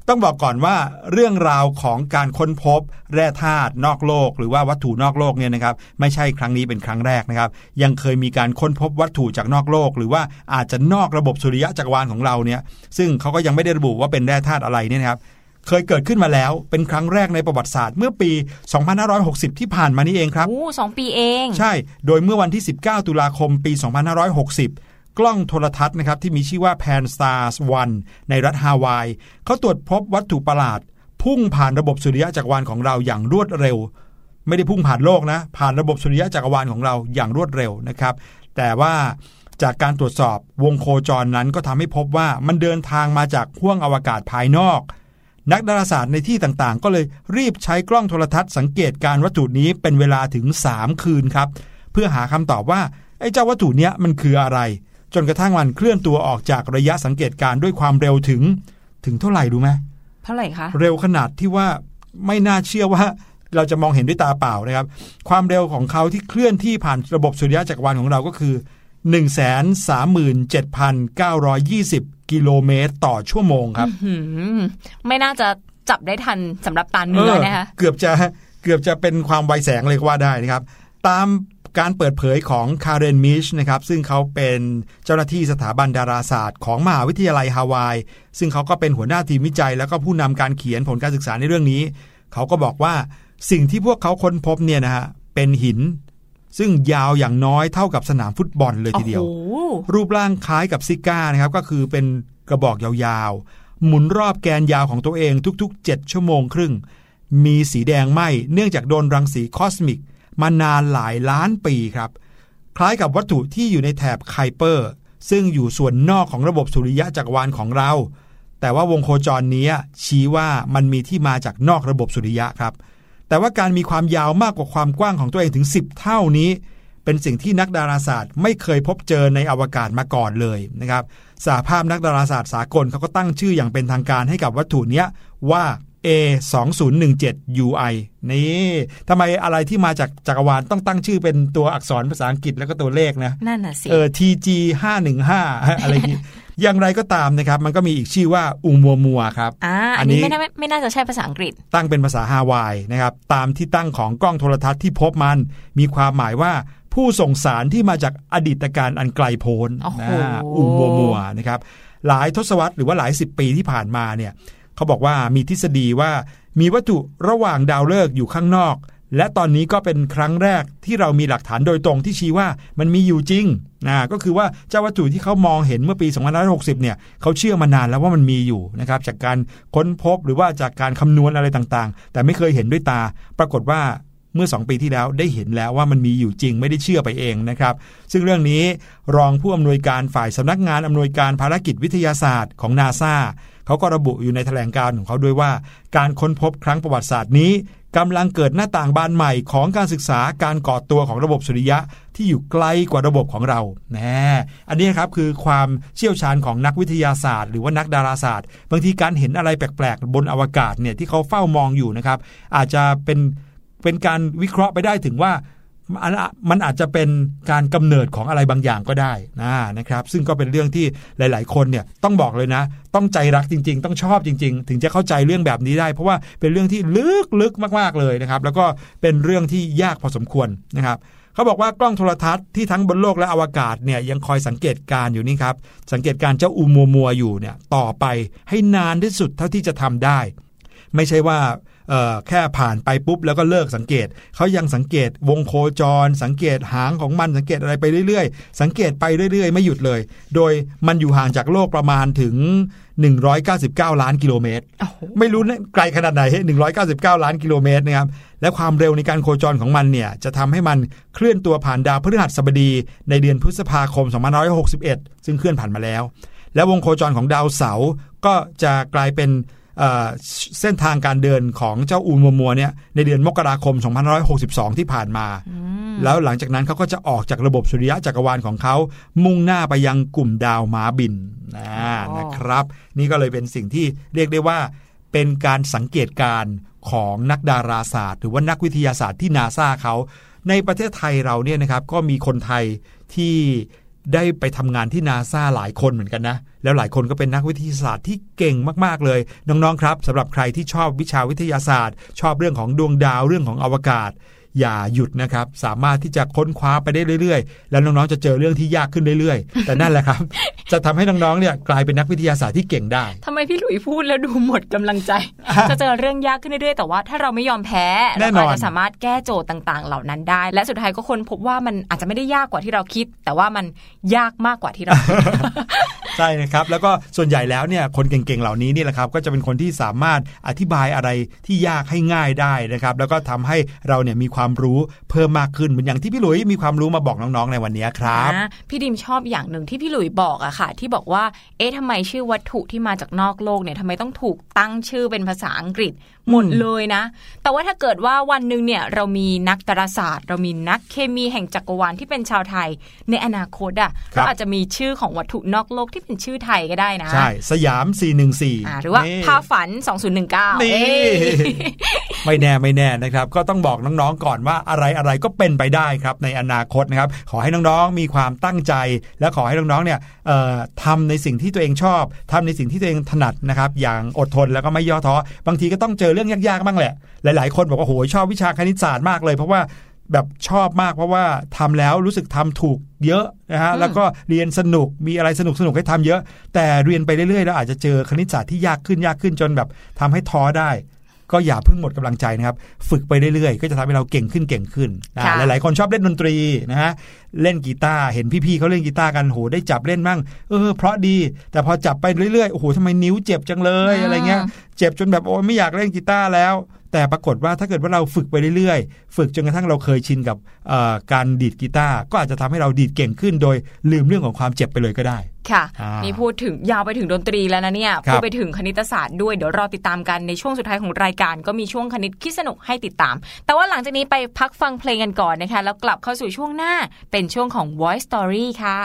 ต้องบอกก่อนว่าเรื่องราวของการค้นพบ แร่ธาตุนอกโลก หรือว่าวัตถุนอกโลกเนี่ยนะครับไม่ใช่ครั้งนี้เป็นครั้งแรกนะครับ ยังเคยมีการค้นพบวัตถุจากนอกโลก หรือว่าอาจจะนอกระบบสุริยะจักรวาลของเราเนี่ยซึ่งเขาก็ยังไม่ได้ระบุว่าเป็นแร่ธาตุอะไรเนี่ยนะครับเคยเกิดขึ้นมาแล้วเป็นครั้งแรกในประวัติศาสตร์เมื่อปี 2560 ที่ผ่านมานี่เองครับโอ้สองปีเอง ใช่ โดยเมื่อวันที่ 19 ตุลาคมปี 2560 กล้องโทรทัศน์นะครับที่มีชื่อว่า Pan Stars 1 ในรัฐฮาวายเขาตรวจพบวัตถุประหลาด พุ่งผ่านระบบสุริยะจักรวาลของเราอย่างรวดเร็ว ไม่ได้พุ่งผ่านโลกนะ ผ่านระบบสุริยะจักรวาลของเราอย่างรวดเร็วนะครับ แต่ว่าจากการตรวจสอบวงโคจรนั้นก็ทำให้พบว่ามันเดินทางมาจากห้วงอวกาศภายนอก นักดาราศาสตร์ในที่ต่างๆ ก็เลยรีบใช้กล้องโทรทัศน์สังเกตการวัตถุนี้เป็นเวลาถึง 3 คืนครับ เพื่อหาคำตอบว่าไอ้เจ้าวัตถุเนี้ยมันคืออะไร จนกระทั่งมันเคลื่อนตัวออกจากระยะสังเกตการณ์ด้วยความเร็วถึง ถึงเท่าไหร่รู้ไหมเท่าไหร่คะเร็วขนาดที่ว่าไม่น่าเชื่อว่าเราจะมองเห็นด้วยตาเปล่านะครับ ความเร็วของเขาที่เคลื่อนที่ผ่านระบบสุริยะจักรวาลของเราก็คือ 137,920 กิโลเมตรต่อชั่วโมงครับหืมไม่น่าจะจับได้ทันสำหรับตาเนื้อนะคะเกือบจะเกือบจะเป็นความไวแสงเลยก็ว่าได้นะครับ ตาม การเปิดเผยของคาร์เรนมิชนะครับซึ่งเขาเป็นเจ้าหน้าที่สถาบันดาราศาสตร์ของมหาวิทยาลัยฮาวาย ซึ่งเขาก็เป็นหัวหน้าทีมวิจัย แล้วก็ผู้นำการเขียนผลการศึกษาในเรื่องนี้ เขาก็บอกว่าสิ่งที่พวกเขาค้นพบเนี่ยนะฮะเป็นหิน ซึ่งยาวอย่างน้อยเท่ากับสนามฟุตบอลเลยทีเดียวโอ้โหรูปร่างคล้ายกับซิการ์นะครับก็คือเป็นกระบอกยาวๆ หมุนรอบแกนยาวของตัวเองทุกๆ 7 ชั่วโมงครึ่ง มีสีแดงไหม้เนื่องจากโดนรังสีคอสมิก มานานหลายล้านปีครับ คล้ายกับวัตถุที่อยู่ในแถบไคเปอร์ ซึ่งอยู่ส่วนนอกของระบบสุริยะจักรวาลของเรา แต่ว่าวงโคจรนี้ชี้ว่ามันมีที่มาจากนอกระบบสุริยะครับ แต่ว่าการมีความยาวมากกว่าความกว้างของตัวเองถึง 10 เท่านี้ เป็นสิ่งที่นักดาราศาสตร์ไม่เคยพบเจอในอวกาศมาก่อนเลยนะครับสหภาพนักดาราศาสตร์สากลเขาก็ตั้งชื่ออย่างเป็นทางการให้กับวัตถุนี้ว่า A 2 0 1 7 UI นี่ทำไมอะไรที่มาจากจักรวาลต้องตั้งชื่อเป็นตัวอักษรภาษาอังกฤษแล้วก็ตัวเลขนะ นั่นน่ะสิเออ TG 515 อะไรอย่างนี้อย่างไรก็ตามนะครับ มันก็มีอีกชื่อว่าอุมัวมัวครับอ่าอัอันนนี้นี้ไม่น่าไม่น่าจะใช่ภาษาอังกฤษ ตั้งเป็นภาษาฮาวายนะครับ ตามที่ตั้งของกล้องโทรทัศน์ที่พบมัน มีความหมายว่าผู้ส่งสารที่มาจากอดีตการอันไกลโพ้นโอ้โหนะอุมัวมัวนะครับหลายทศวรรษหรือว่าหลายสิบปีที่ผ่านมาเนี่ย เขาบอกว่ามีทฤษฎีว่ามีวัตถุระหว่างดาวฤกษ์อยู่ข้างนอก และตอนนี้ก็เป็นครั้งแรกที่เรามีหลักฐานโดยตรงที่ชี้ว่ามันมีอยู่จริงนะก็คือว่าเจ้าวัตถุที่เขามองเห็นเมื่อปี 2560 เนี่ยเขาเชื่อมานานแล้วว่ามันมีอยู่นะครับจากการค้นพบหรือว่าจากการคำนวณอะไรต่างๆ แต่ไม่เคยเห็นด้วยตา ปรากฏว่า เมื่อ 2 ปีที่แล้วได้เห็นแล้วว่ามันมีอยู่จริงไม่ได้เชื่อไปเองนะครับ ซึ่งเรื่องนี้รองผู้อำนวยการฝ่ายสำนักงานอำนวยการภารกิจวิทยาศาสตร์ของนาซาเขาก็ระบุอยู่ในแถลงการของเขาด้วยว่า การค้นพบครั้งประวัติศาสตร์นี้กำลังเกิดหน้าต่างบานใหม่ของการศึกษาการก่อตัวของระบบสุริยะที่อยู่ไกลกว่าระบบของเราแน่อันนี้ครับคือความเชี่ยวชาญของนักวิทยาศาสตร์ หรือว่านักดาราศาสตร์ บางทีการเห็นอะไรแปลกๆ บนอวกาศเนี่ยที่เขาเฝ้ามองอยู่นะครับอาจจะเป็น เป็นการวิเคราะห์ไปได้ถึงว่ามันอาจจะเป็นการกำเนิดของอะไรบางอย่างก็ได้นะนะครับ ซึ่งก็เป็นเรื่องที่หลาย ๆ คนเนี่ยต้องบอกเลยนะ ต้องใจรักจริง ๆ ต้องชอบจริง ๆ ถึงจะเข้าใจเรื่องแบบนี้ได้ เพราะว่าเป็นเรื่องที่ลึกลึกมาก ๆเลยนะครับ แล้วก็เป็นเรื่องที่ยากพอสมควรนะครับเขาบอกว่ากล้องโทรทัศน์ที่ทั้งบนโลกและอวกาศเนี่ยยังคอยสังเกตการอยู่นี่ครับ สังเกตการเจ้าอูมัวมัวอยู่เนี่ยต่อไปให้นานที่สุดเท่าที่จะทำได้ ไม่ใช่ว่า แค่ผ่านไปปุ๊บแล้วก็เลิกสังเกต เขายังสังเกตวงโคจร สังเกตหางของมันสังเกตอะไรไปเรื่อยๆ สังเกตไปเรื่อยๆ ไม่หยุดเลย โดยมันอยู่ห่างจากโลกประมาณถึง 199 ล้านกิโลเมตร ไม่รู้ไกลขนาดไหน 199 ล้านกิโลเมตรนะครับและความเร็วในการโคจรของมันเนี่ยจะทำให้มันเคลื่อนตัวผ่านดาวพฤหัสบดีในเดือนพฤษภาคม 2561 ซึ่งเคลื่อนผ่านมาแล้ว และวงโคจรของดาวเสาร์ก็จะกลายเป็น เส้นทางการเดินของเจ้าอูมัวมัวเนี่ยในเดือนมกราคม 2562 ที่ผ่านมา แล้วหลังจากนั้นเขาก็จะออกจากระบบสุริยะจักรวาลของเขา มุ่งหน้าไปยังกลุ่มดาวม้าบินนะครับ นี่ก็เลยเป็นสิ่งที่เรียกได้ว่าเป็นการสังเกตการของนักดาราศาสตร์ หรือว่านักวิทยาศาสตร์ที่นาซาเขา ในประเทศไทยเราเนี่ยนะครับก็มีคนไทยที่ ได้ไปทำงานที่นาซาหลายคนเหมือนกันนะ แล้วหลายคนก็เป็นนักวิทยาศาสตร์ที่เก่งมากๆเลย น้องๆครับสำหรับใครที่ชอบวิชาวิทยาศาสตร์ ชอบเรื่องของดวงดาวเรื่องของอวกาศ อย่าหยุดนะครับ สามารถที่จะค้นคว้าไปได้เรื่อยๆ แล้วน้องๆจะเจอเรื่องที่ยากขึ้นเรื่อยๆ แต่นั่นแหละครับ จะทำให้น้องๆเนี่ยกลายเป็นนักวิทยาศาสตร์ที่เก่งได้ทำไมพี่หลุยพูดแล้วดูหมดกำลังใจ จะเจอเรื่องยากขึ้นเรื่อยๆ แต่ว่าถ้าเราไม่ยอมแพ้เราก็จะสามารถแก้โจทย์ต่างๆ เหล่านั้นได้ และสุดท้ายก็คนพบว่ามันอาจจะไม่ได้ยากกว่าที่เราคิด แต่ว่ามันยากมากกว่าที่เรา ใช่นะครับแล้วก็ส่วนใหญ่แล้วเนี่ยคนเก่งๆเหล่านี้นี่แหละครับก็จะเป็นคนที่สามารถอธิบายอะไรที่ยากให้ง่ายได้นะครับแล้วก็ทำให้เราเนี่ยมีความรู้เพิ่มมากขึ้นเหมือนอย่างที่พี่หลุยมีความรู้มาบอกน้องๆในวันนี้ครับพี่ดิมชอบอย่างหนึ่งที่พี่หลุยบอกอะค่ะ ที่บอกว่าเอ๊ะทำไมชื่อวัตถุที่มาจากนอกโลกเนี่ยทำไมต้องถูกตั้งชื่อเป็นภาษาอังกฤษ หมดเลยนะ แต่ว่าถ้าเกิดว่าวันหนึ่งเนี่ยเรามีนักดาราศาสตร์ เรามีนักเคมีแห่งจักรวาลที่เป็นชาวไทย ในอนาคตอะเราอาจจะมีชื่อของวัตถุนอกโลกที่เป็นชื่อไทยก็ได้นะ ใช่ สยาม 414 หรือว่าพาฝัน 2019 นี่ ไม่แน่ไม่แน่นะครับ ก็ต้องบอกน้องๆก่อนว่าอะไรอะไรก็เป็นไปได้ครับในอนาคตนะครับ ขอให้น้องๆมีความตั้งใจ และขอให้น้องๆเนี่ยทำในสิ่งที่ตัวเองชอบทำในสิ่งที่ตัวเองถนัดนะครับอย่างอดทนแล้วก็ไม่ย่อท้อบางทีก็ต้องเจอเรื่องยากๆบ้างแหละ หลาย ๆ คนบอกว่าโหชอบวิชาคณิตศาสตร์มากเลย เพราะว่าแบบชอบมากเพราะว่าทำแล้วรู้สึกทำถูกเยอะนะฮะแล้วก็เรียนสนุกมีอะไรสนุกสนุกให้ทำเยอะ แต่เรียนไปเรื่อยๆ แล้วอาจจะเจอคณิตศาสตร์ที่ยากขึ้นยากขึ้นจนแบบทำให้ท้อได้ ก็อย่าเพิ่งหมดกำลังใจนะครับ ฝึกไปเรื่อยๆ ก็จะทำให้เราเก่งขึ้นเก่งขึ้น หลายๆ คนชอบเล่นดนตรีนะฮะ เล่นกีตาร์ เห็นพี่ๆเขาเล่นกีตาร์กัน โห ได้จับเล่นมั่ง เออ เพราะดี แต่พอจับไปเรื่อยๆ โอ้โหทำไมนิ้วเจ็บจังเลย อะไรเงี้ย เจ็บจนแบบโอ้ไม่อยากเล่นกีตาร์แล้วแต่ปรากฏว่าถ้าเกิดว่าเราฝึกไปเรื่อยๆ ฝึกจนกระทั่งเราเคยชินกับการดีดกีตาร์ก็อาจจะทำให้เราดีดเก่งขึ้น โดยลืมเรื่องของความเจ็บไปเลยก็ได้ค่ะนี่พูดถึงยาวไปถึงดนตรีแล้วนะเนี่ยพูดไปถึงคณิตศาสตร์ด้วยเดี๋ยวรอติดตามกันในช่วงสุดท้ายของรายการ ก็มีช่วงคณิตคิดสนุกให้ติดตาม แต่ว่าหลังจากนี้ไปพักฟังเพลงกันก่อนนะคะแล้วกลับเข้าสู่ช่วงหน้าเป็นช่วงของ Voice Story ค่ะ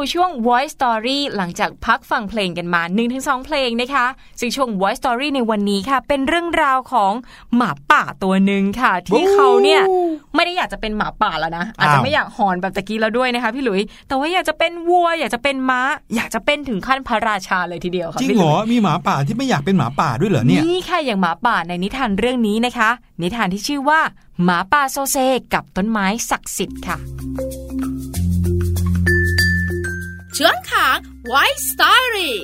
กลับเข้าสู่ช่วง Voice Story หลังจากพักฟังเพลงกันมา 1-2 เพลงนะคะ ซึ่งช่วง Voice Story ในวันนี้ค่ะ เป็นเรื่องราวของหมาป่าตัวหนึ่งค่ะ ที่เขาเนี่ยไม่ได้อยากจะเป็นหมาป่าแล้วนะ อาจจะอ้าวไม่อยากหอนแบบตะกี้แล้วด้วยนะคะพี่หลุย แต่ว่าอยากจะเป็นวัว อยากจะเป็นม้า อยากจะเป็นถึงขั้นพระราชาเลยทีเดียวค่ะจริงพี่เหหรลุอยมีหมาป่าที่ไม่อยากเป็นหมาป่าด้วยเหรอเนี่ยนี่ค่ะอย่างหมาป่าในนิทานเรื่องนี้นะคะ นิทานที่ชื่อว่าหมาป่าโซเซกับต้นไม้ศักดิ์สิทธิ์ค่ะ เชื้องขางไวสตอรี่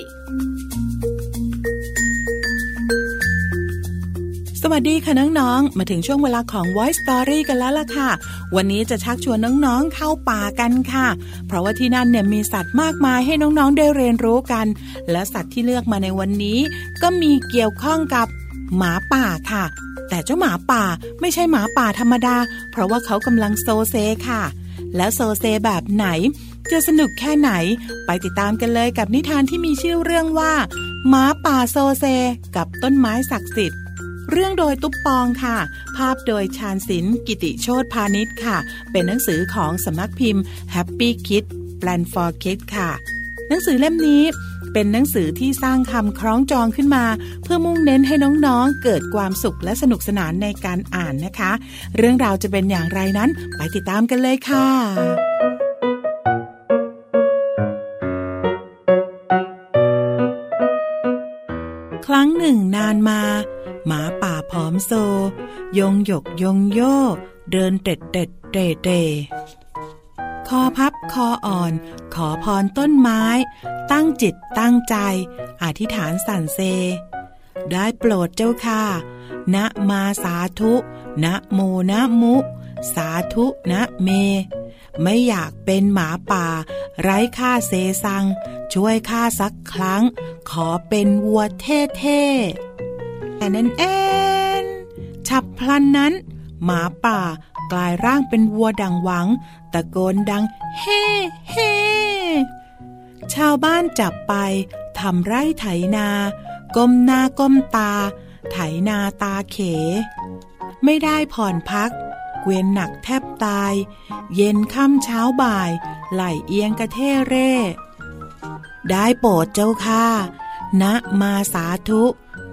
สวัสดีค่ะน้องๆ มาถึงช่วงเวลาของ Voice Story กันแล้วล่ะค่ะ วันนี้จะชักชวนน้องๆ เข้าป่ากันค่ะ เพราะว่าที่นั่นเนี่ยมีสัตว์มากมายให้น้องๆ ได้เรียนรู้กัน และสัตว์ที่เลือกมาในวันนี้ ก็มีเกี่ยวข้องกับหมาป่าค่ะ แต่เจ้าหมาป่าไม่ใช่หมาป่าธรรมดา เพราะว่าเขากำลังโซเซค่ะ แล้วโซเซแบบไหน จะสนุกแค่ไหน ไปติดตามกันเลยกับนิทานที่มีชื่อเรื่องว่าหมาป่าโซเซ กับต้นไม้ศักดิ์สิทธิ์เรื่องโดยตุ๊บปองค่ะ ภาพโดยชาญศิลป์กิติโชตพาณิชย์ค่ะ เป็นหนังสือของสำนักพิมพ์ Happy Kid Plan for Kids ค่ะ หนังสือเล่มนี้เป็นหนังสือที่สร้างคำคล้องจองขึ้นมา เพื่อมุ่งเน้นให้น้องๆ เกิดความสุขและสนุกสนานในการอ่านนะคะ เรื่องราวจะเป็นอย่างไรนั้นไปติดตามกันเลยค่ะ หนึ่งนานมา หมาป่าผอมโซ ยงหยกยงโยเดินเต็ดเต็ดเตเตคอพับคออ่อน ขอพรต้นไม้ ตั้งจิตตั้งใจ อธิษฐานสั่นเซ ได้โปรดเจ้าค่ะ นะมาสาธุ นะโมนะมุ สาธุนะเม ไม่อยากเป็นหมาป่า ไร้ค่าเซซัง ช่วยข้าสักครั้ง ขอเป็นวัวเท่ๆแต่นั้นแอนฉับพลันนั้น หมาป่ากลายร่างเป็นวัวดังหวัง ตะโกนดัง เฮ่เฮ่ชาวบ้านจับไปทำไร่ไถนา ก้มหน้าก้มตา ไถนาตาเข ไม่ได้ผ่อนพัก เวียนหนักแทบตาย เย็นค่ำเช้าบ่าย ไหลเอียงกระเทเร่ ได้โปรดเจ้าค่ะนะมาสาธุ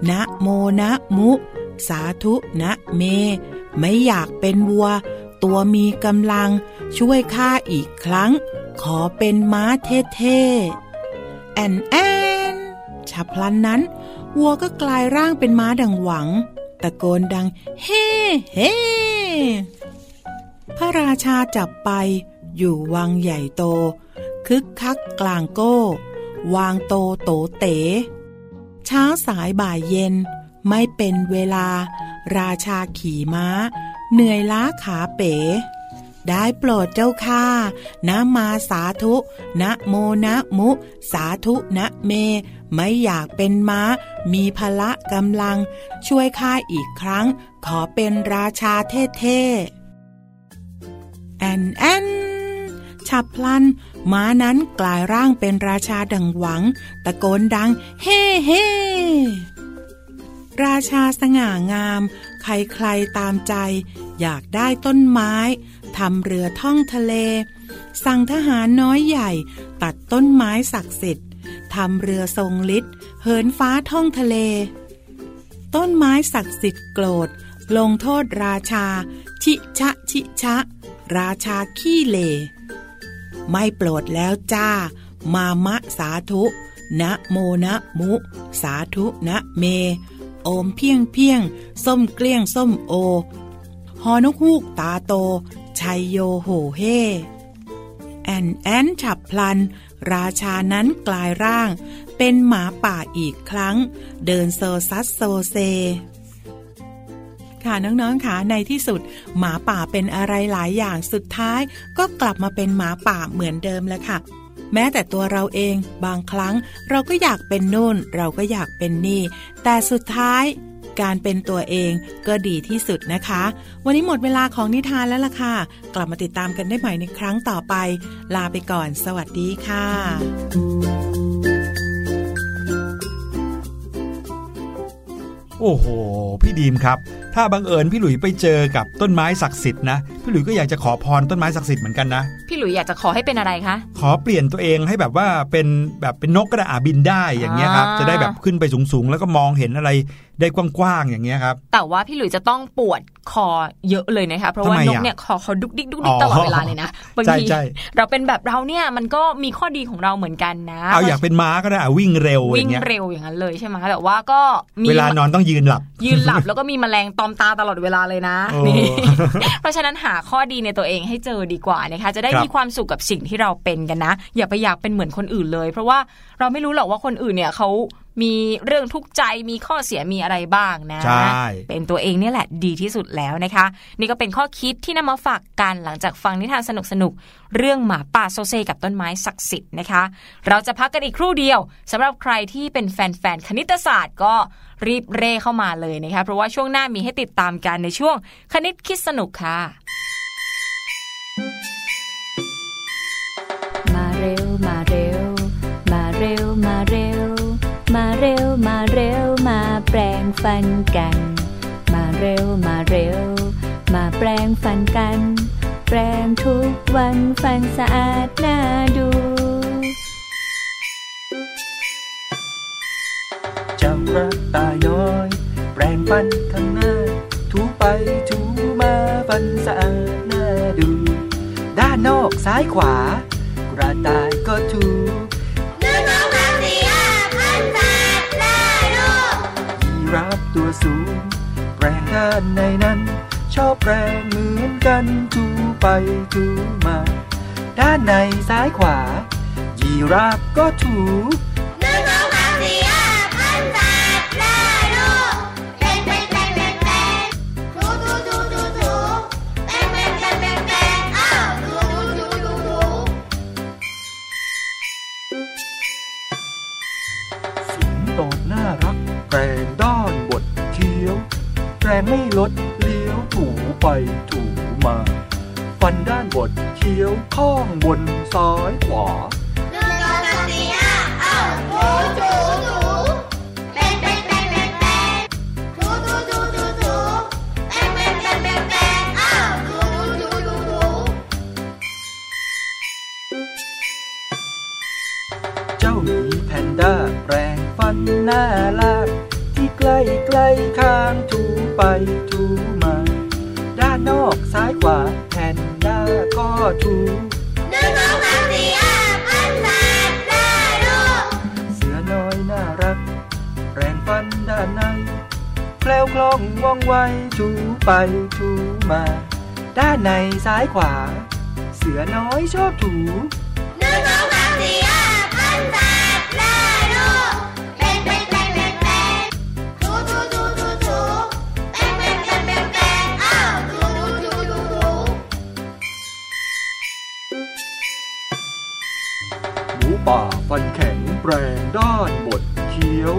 นะโมนะมุ สาธุนะเม ไม่อยากเป็นวัว ตัวมีกำลังช่วยข้าอีกครั้ง ขอเป็นม้าเท่ๆแอนแอนฉับพลันนั้น วัวก็กลายร่างเป็นม้าดังหวัง ตะโกนดัง เฮ่เฮ่ พระราชาจับไปอยู่วังใหญ่โต คึกคักกลางโก้ วางโตโตเต๋เช้าสายบ่ายเย็น ไม่เป็นเวลา ราชาขี่ม้า เหนื่อยล้าขาเป๋ ได้โปรดเจ้าค่านะมาสาธุ นะโมนะมุ สาธุนะเม ไม่อยากเป็นม้า มีพละกำลัง ช่วยข้าอีกครั้ง ขอเป็นราชาเท่ๆ แอนแอนฉับพลันม้านั้นกลายร่างเป็นราชาดังหวัง ตะโกนดัง เฮ่เฮ่ราชาสง่างาม ใครๆตามใจ อยากได้ต้นไม้ทำเรือท่องทะเล สั่งทหารน้อยใหญ่ ตัดต้นไม้ศักดิ์สิทธิ์ทำเรือทรงฤทธิ์เหินฟ้าท่องทะเล ต้นไม้ศักดิ์สิทธิ์โกรธ ลงโทษราชา ชิชะชิชะ ราชาขี้เล ไม่โปรดแล้วจ้า มามะสาธุนะโมนะมุ สาธุนะเม โอมเพียงเพียง ส้มเกลี้ยงส้มโอฮอนกฮูกตาโต ชัยโยโหเฮ แอนแอนฉับพลัน ราชานั้นกลายร่าง เป็นหมาป่าอีกครั้ง เดินโซซัสโซเซ ค่ะน้องๆค่ะในที่สุด หมาป่าเป็นอะไรหลายอย่างสุดท้าย ก็กลับมาเป็นหมาป่าเหมือนเดิมแล้วค่ะ แม้แต่ตัวเราเองบางครั้ง เราก็อยากเป็นนู่น เราก็อยากเป็นนี่ แต่สุดท้ายการเป็นตัวเองก็ดีที่สุดนะคะ วันนี้หมดเวลาของนิทานแล้วล่ะค่ะ กลับมาติดตามกันได้ใหม่ในครั้งต่อไป ลาไปก่อน สวัสดีค่ะโอ้โห พี่ดีมครับ ถ้าบังเอิญพี่หลุยไปเจอกับต้นไม้ศักดิ์สิทธิ์นะพี่หลุยก็อยากจะขอพรต้นไม้ศักดิ์สิทธิ์เหมือนกันนะพี่หลุยอยากจะขอให้เป็นอะไรคะขอเปลี่ยนตัวเองให้แบบว่าเป็นแบบเป็นนกก็ได้อาบินได้อย่างเงี้ยครับอ่าจะได้แบบขึ้นไปสูงๆ แล้วก็มองเห็นอะไรได้กว้างๆอย่างเงี้ยครับแต่ว่าพี่หลุยจะต้องปวดคอเยอะเลยนะคะเพราะว่าทำไมนอะกเนี่ยคอเขาดุกดิกดุกดิกอ๋อตลอดเวลาเลยนะบางใช่ทีใช่เราเป็นแบบเราเนี่ยมันก็มีข้อดีของเราเหมือนกันนะเอาอยากเป็นม้าก็ได้อะวิ่งเร็วอวิ่งย่างเงี้ยเร็วอย่างนั้นเลยใช่ไหมแต่ว่าก็มีเวลานอนต้องยืนหลับ ยืนหลับแล้วก็มีแมลงตอมตาตลอดเวลาเลยนะโอ้นี่เพราะฉะนั้นหาข้อดีในตัวเองให้เจอดีกว่านะคะจะได้ครับมีความสุขกับสิ่งที่เราเป็นกันนะ อย่าไปอยากเป็นเหมือนคนอื่นเลย เพราะว่าเราไม่รู้หรอกว่าคนอื่นเนี่ยเขา มีเรื่องทุกข์ใจมีข้อเสียมีอะไรบ้างนะใช่เป็นตัวเองเนี่ยแหละดีที่สุดแล้วนะคะ นี่ก็เป็นข้อคิดที่นำมาฝากกันหลังจากฟังนิทานสนุกๆเรื่องหมาป่าโซเซกับต้นไม้ศักดิ์สิทธิ์นะคะ เราจะพักกันอีกครู่เดียวสำหรับใครที่เป็นแฟนๆคณิตศาสตร์ก็รีบเร่เข้ามาเลยนะคะเพราะว่าช่วงหน้ามีให้ติดตามกันในช่วงคณิตคิดสนุกค่ะ เร็วมาเร็วมาแปลงฟันกัน มาเร็วมาเร็ว มาแปลงฟันกัน แปลงทุกวันฟันสะอาดน่าดูเจ้ากระต่ายน้อย แปรงฟันข้างหน้า ถูไปถูมาฟันสะอาดน่าดู ด้านนอกซ้ายขวา กระต่ายก็ถู ตัวสูง แปรงด้านในนั้น ชอบแปรงเหมือนกันถูไปถูมา ด้านในซ้ายขวา ยีราฟก็ถู แปรงไม่ลดเลี้ยวถูไปถูมา ฟันด้านบดเคี้ยวข้องบนซ้ายขวาหนึ่งสองสามสี่ห้าอ้าถูถูถูเป็นเป็นเป็นเป็นเป็นถูถูถูถูถูเป็นเป็นเป็นเป็นเป็นอ้าถูถูถูเจ้าหมีแพนด้าแปรงฟันหน้าลากที่ใกล้ใกล้ข้าง ไปถูมา ด้านนอกซ้ายขวาแพนด้าก็ถูหนึ่งสองสามสี่ห้าพันแปดได้ลูกเสือน้อยน่ารักแปรงฟันด้านในแคล้วคล่องว่องไวถูไปถูมา ด้านในซ้ายขวา เสือน้อยชอบถูหนึ่งสอง ป่าฟันแข็งแปรงด้านบดเคี้ยว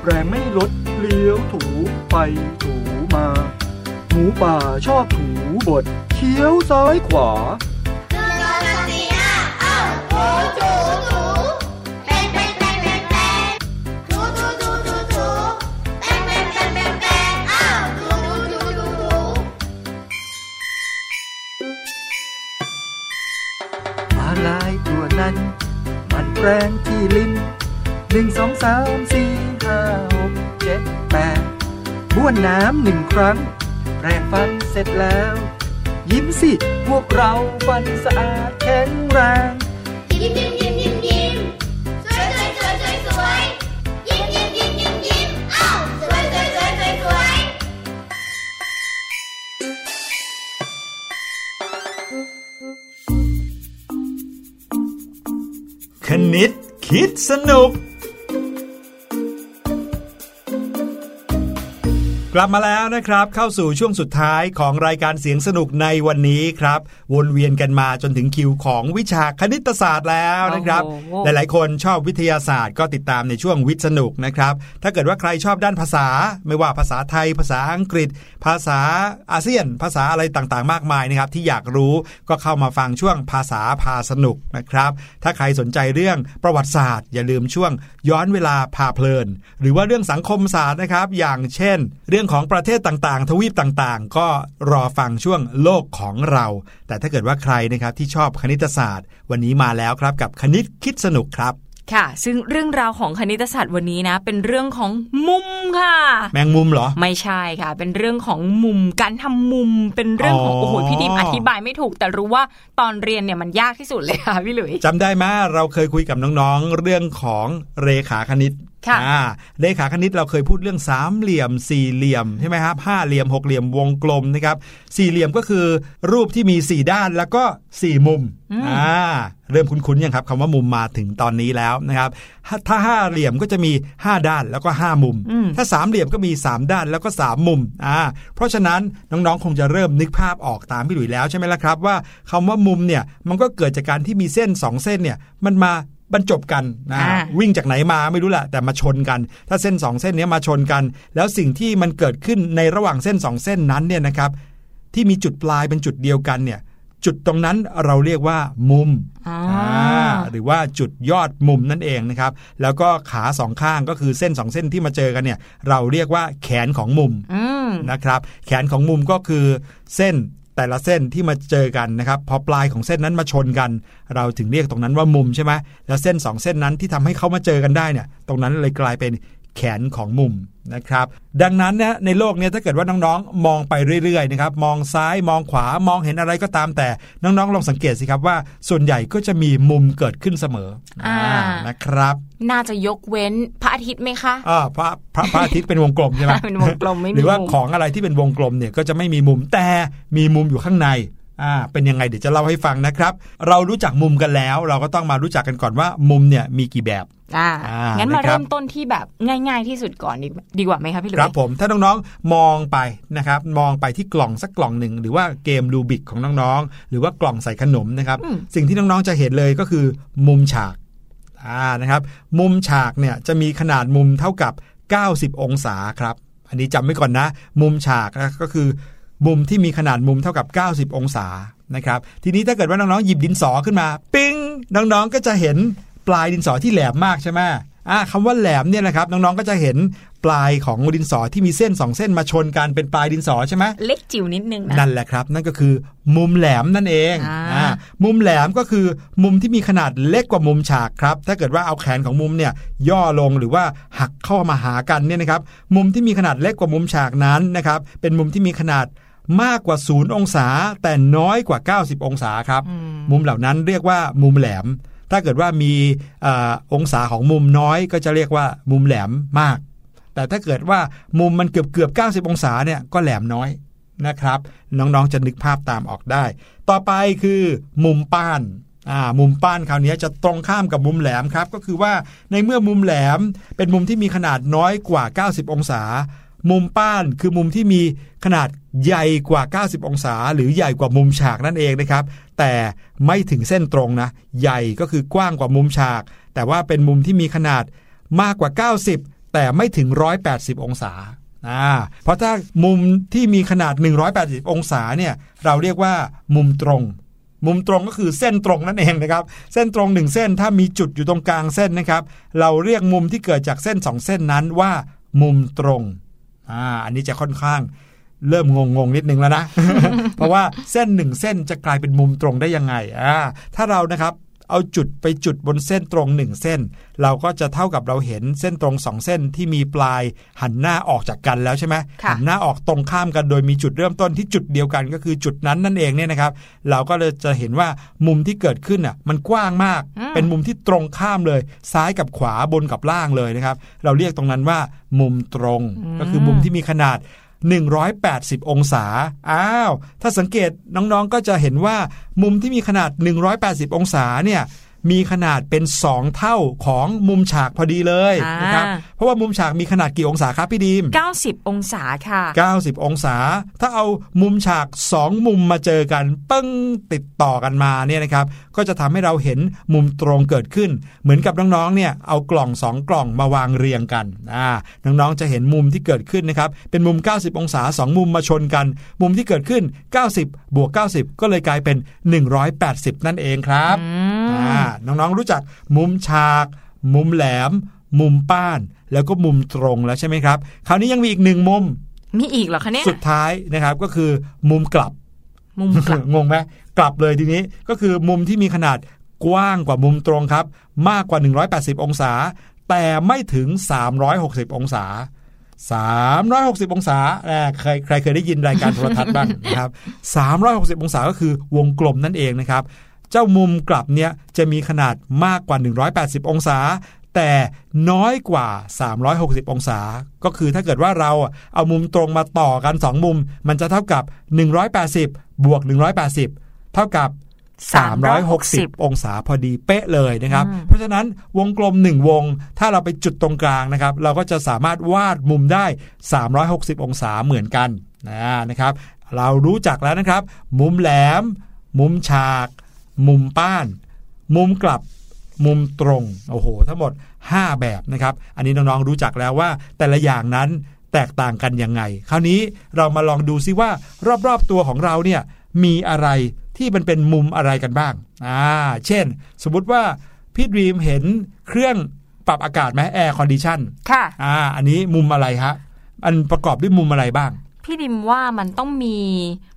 แปรงไม่ลดเลี้ยวถูไปถูมา หมูป่าชอบถูบดเคี้ยวซ้ายขวา แปรงที่ลิ้นหนึ่งสองสามสี่ห้าหกเจ็ดแปดบ้วนน้ำหนึ่งครั้งแปรงฟันเสร็จแล้ว ยิ้มสิ พวกเราฟันสะอาดแข็งแรง คณิตคิดสนุก กลับมาแล้วนะครับ เข้าสู่ช่วงสุดท้ายของรายการเสียงสนุกในวันนี้ครับ วนเวียนกันมาจนถึงคิวของวิชาคณิตศาสตร์แล้วนะครับโอ้โหหลายๆ คนชอบวิทยาศาสตร์ก็ติดตามในช่วงวิทย์สนุกนะครับ ถ้าเกิดว่าใครชอบด้านภาษา ไม่ว่าภาษาไทย ภาษาอังกฤษ ภาษาอาเซียน ภาษาอะไรต่างๆ มากมายนะครับ ที่อยากรู้ก็เข้ามาฟังช่วงภาษาพาสนุกนะครับ ถ้าใครสนใจเรื่องประวัติศาสตร์ อย่าลืมช่วงย้อนเวลาพาเพลิน หรือว่าเรื่องสังคมศาสตร์นะครับ อย่างเช่น เรื่องรื่องของประเทศต่างๆ ทวีปต่างๆ ก็รอฟังช่วงโลกของเรา แต่ถ้าเกิดว่าใครนะครับที่ชอบคณิตศาสตร์ วันนี้มาแล้วครับกับคณิตคิดสนุกครับค่ะ ซึ่งเรื่องราวของคณิตศาสตร์วันนี้นะ เป็นเรื่องของมุมค่ะ แมงมุมเหรอ ไม่ใช่ค่ะ เป็นเรื่องของมุมการทำมุม เป็นเรื่องของอ๋อโอ้โหพี่ดิมอธิบายไม่ถูก แต่รู้ว่าตอนเรียนเนี่ยมันยากที่สุดเลยค่ะพี่หลุยจำได้ไหมเราเคยคุยกับน้องๆ เรื่องของเรขาคณิตค่ะอ่า เรขาคณิตเราเคยพูดเรื่องสามเหลี่ยมสี่เหลี่ยมใช่ไหมครับห้าเหลี่ยมหกเหลี่ยมวงกลมนะครับสี่เหลี่ยมก็คือรูปที่มีสี่ด้านแล้วก็สี่มุมอ่าเริ่มคุ้นๆยังครับคำว่ามุมมาถึงตอนนี้แล้วนะครับ ถ้าถ้าห้าเหลี่ยมก็จะมี 5 ด้านแล้วก็ 5 มุมอืมถ้าสามเหลี่ยมก็มี 3 ด้านแล้วก็ 3 มุมอ่าเพราะฉะนั้นน้องๆคงจะเริ่มนึกภาพออกตามพี่หลุยแล้วใช่ไหมล่ะครับ ว่าคำว่ามุมเนี่ยมันก็เกิดจากการที่มีเส้น 2 เส้นเนี่ยมันมา บรรจบกันนะอ่าวิ่งจากไหนมาไม่รู้แหละแต่มาชนกัน ถ้าเส้น 2 เส้นเนี้ยมาชนกัน แล้วสิ่งที่มันเกิดขึ้นในระหว่างเส้น 2 เส้นนั้นเนี่ยนะครับ ที่มีจุดปลายเป็นจุดเดียวกันเนี่ย จุดตรงนั้นเราเรียกว่า มุมอ๋อาหรือว่าจุดยอดมุมนั่นเองนะครับ แล้วก็ขาสองข้างก็คือเส้นสองเส้นที่มาเจอกันเนี่ย เราเรียกว่าแขนของมุมอืมนะครับ แขนของมุมก็คือเส้น แต่ละเส้นที่มาเจอกันนะครับพอปลายของเส้นนั้นมาชนกัน เราถึงเรียกตรงนั้นว่ามุมใช่ไหมแล้วเส้นสองเส้นนั้นที่ทำให้เขามาเจอกันได้เนี่ยตรงนั้นเลยกลายเป็น แขนของมุมนะครับ ดังนั้นนะในโลกเนี้ถ้าเกิดว่าน้องๆ มองไปเรื่อยๆนะครับมองซ้ายมองขวามองเห็นอะไรก็ตามแต่น้องๆลองสังเกตสิครับว่า ส่วนใหญ่ก็จะมีมุมเกิดขึ้นเสมออานะครับ น่าจะยกเว้นพระอาทิตย์ไหมคะอ่าพระพระพระอาทิตย์เป็นวงกลมใช่ไหมเป็นวงกลมไม่มีหรือว่ามุมของอะไรที่เป็นวงกลมเนี่ยก็จะไม่มีมุมแต่มีมุมอยู่ข้างในอ่าเป็นยังไงเดี๋ยวจะเล่าให้ฟังนะครับ เรารู้จักมุมกันแล้ว เราก็ต้องมารู้จักกันก่อนว่ามุมเนี่ยมีกี่แบบ อ่าอ่างั้งั้นมานะครับเริ่มต้นที่แบบง่าย ๆที่สุดก่อนดีดีกว่าไหมคะพี่หลุยครับผมถ้าน้องๆมองไปนะครับมองไปที่กล่องสักกล่องหนึ่งหรือว่าเกมรูบิกของน้องๆ หรือว่ากล่องใส่ขนมนะครับอืมสิ่งที่น้องๆจะเห็นเลยก็คือมุมฉากอ่านะครับ มุมฉากเนี่ยจะมีขนาดมุมเท่ากับ 90 องศาครับ อันนี้จำไว้ก่อนนะ มุมฉากนะก็คือ มุมที่มีขนาดมุมเท่ากับ 90 องศานะครับ ทีนี้ถ้าเกิดว่าน้องๆหยิบดินสอขึ้นมา ปิ้งน้องๆก็จะเห็น ปลายดินสอที่แหลมมากใช่ไหมอ่าคำว่าแหลมเนี่ยนะครับน้องๆก็จะเห็นปลายของดินสอที่มีเส้นสองเส้นมาชนกันเป็นปลายดินสอใช่ไหมเล็กจิ๋วนิดนึงนะนั่นแหละครับ นั่นก็คือมุมแหลมนั่นเองอ่าอ่ามุมแหลมก็คือมุมที่มีขนาดเล็กกว่ามุมฉากครับ ถ้าเกิดว่าเอาแขนของมุมเนี่ยย่อลงหรือว่าหักเข้ามาหากันเนี่ยนะครับมุมที่มีขนาดเล็กกว่ามุมฉากนั้นนะครับเป็นมุมที่มีขนาดมากกว่าศูนย์องศา แต่น้อยกว่า 90 องศาครับอืมมุมเหล่านั้นเรียกว่ามุมแหลม ถ้าเกิดว่ามีอองศาของมุมน้อยก็จะเรียกว่ามุมแหลมมาก แต่ถ้าเกิดว่ามุมมันเกือบเกือบ 90 องศาเนี่ยก็แหลมน้อยนะครับ น้องๆจะนึกภาพตามออกได้ ต่อไปคือมุมป้านมุมป้านคราวนี้จะตรงข้ามกับมุมแหลมครับ ก็คือว่าในเมื่อมุมแหลมเป็นมุมที่มีขนาดน้อยกว่า 90 องศา มุมป้านคือมุมที่มีขนาด ใหญ่กว่า 90 องศา หรือใหญ่กว่ามุมฉากนั่นเองนะครับ แต่ไม่ถึงเส้นตรงนะ ใหญ่ก็คือกว้างกว่ามุมฉาก แต่ว่าเป็นมุมที่มีขนาดมากกว่า 90 แต่ไม่ถึง 180 องศาอ่าเพราะถ้ามุมที่มีขนาด 180 องศาเนี่ย เราเรียกว่ามุมตรง มุมตรงก็คือเส้นตรงนั่นเองนะครับ เส้นตรงหนึ่งเส้นถ้ามีจุดอยู่ตรงกลางเส้นนะครับ เราเรียกมุมที่เกิดจากเส้นสองเส้นนั้นว่า มุมตรงอ่าอันนี้จะค่อนข้าง เริ่มงงงๆนิดนึงแล้วนะ เพราะว่าเส้นหนึ่งเส้นจะกลายเป็นมุมตรงได้ยังไงอ่าถ้าเรานะครับเอาจุดไปจุดบนเส้นตรงหนึ่งเส้น เราก็จะเท่ากับเราเห็นเส้นตรงสองเส้นที่มีปลายหันหน้าออกจากกันแล้วใช่ไหมค่ะหันหน้าออกตรงข้ามกันโดยมีจุดเริ่มต้นที่จุดเดียวกันก็คือจุดนั้นนั่นเองเนี่ยนะครับ เราก็เลยจะเห็นว่ามุมที่เกิดขึ้นอะมันกว้างมากอืมเป็นมุมที่ตรงข้ามเลย ซ้ายกับขวาบนกับล่างเลยนะครับ เราเรียกตรงนั้นว่า มุมตรง ก็คือมุมที่มีขนาด 180 องศา อ้าว ถ้าสังเกตน้องๆ ก็จะเห็นว่ามุมที่มีขนาด 180 องศาเนี่ยมีขนาดเป็น 2 เท่าของมุมฉากพอดีเลยอ่านนะครับเพราะว่ามุมฉากมีขนาดกี่องศาครับพี่ดีม 90 องศาค่ะ 90 องศา ถ้าเอามุมฉาก 2 มุมมาเจอกันปึ้งติดต่อกันมาเนี่ยนะครับ ก็จะทำให้เราเห็นมุมตรงเกิดขึ้น เหมือนกับน้องๆเนี่ยเอากล่อง 2 กล่องมาวางเรียงกันอ่าน้องๆจะเห็นมุมที่เกิดขึ้นนะครับเป็นมุม 90 องศา 2 มุมมาชนกัน มุมที่เกิดขึ้น 90 บวก 90 ก็เลยกลายเป็น 180 นั่นเองครับอ่าน้องๆรู้จักมุมฉาก มุมแหลม มุมป้าน แล้วก็มุมตรงแล้วใช่ไหมครับ คราวนี้ยังมีอีกหนึ่งมุมมีอีกเหรอคะเนี่ยสุดท้ายนะครับก็คือมุมกลับมุมกลับงงไหม กลับเลยทีนี้ก็คือมุมที่มีขนาดกว้างกว่ามุมตรงครับ มากกว่า 180 องศา แต่ไม่ถึง 360 องศา 360 องศาอ่าใครใครเคยได้ยินรายการโทรทัศน์บ้างนะครับ 360 องศาก็คือวงกลมนั่นเองนะครับ เจ้ามุมกลับเนี่ยจะมีขนาดมากกว่า 180 องศา แต่น้อยกว่า 360 องศา ก็คือถ้าเกิดว่าเราเอามุมตรงมาต่อกัน 2 มุม มันจะเท่ากับ 180 บวก 180 เท่ากับ 360 องศาพอดีเป๊ะเลยนะครับอืมเพราะฉะนั้นวงกลม 1 วง ถ้าเราไปจุดตรงกลางนะครับ เราก็จะสามารถวาดมุมได้ 360 องศาเหมือนกันนะนะครับ เรารู้จักแล้วนะครับ มุมแหลม มุมฉาก มุมป้าน มุมกลับมุมตรง โอ้โห ทั้งหมด 5 แบบนะครับ อันนี้น้องๆรู้จักแล้วว่า แต่ละอย่างนั้นแตกต่างกันยังไง คราวนี้เรามาลองดูซิว่ารอบๆตัวของเราเนี่ยมีอะไร ที่มันเป็นมุมอะไรกันบ้างอ่าเช่น สมมุติว่าพี่ดรีมเห็นเครื่องปรับอากาศไหม air condition ค่ะอ่าอันนี้มุมอะไรฮะอันประกอบด้วยมุมอะไรบ้าง พี่ดรีมว่ามันต้องมี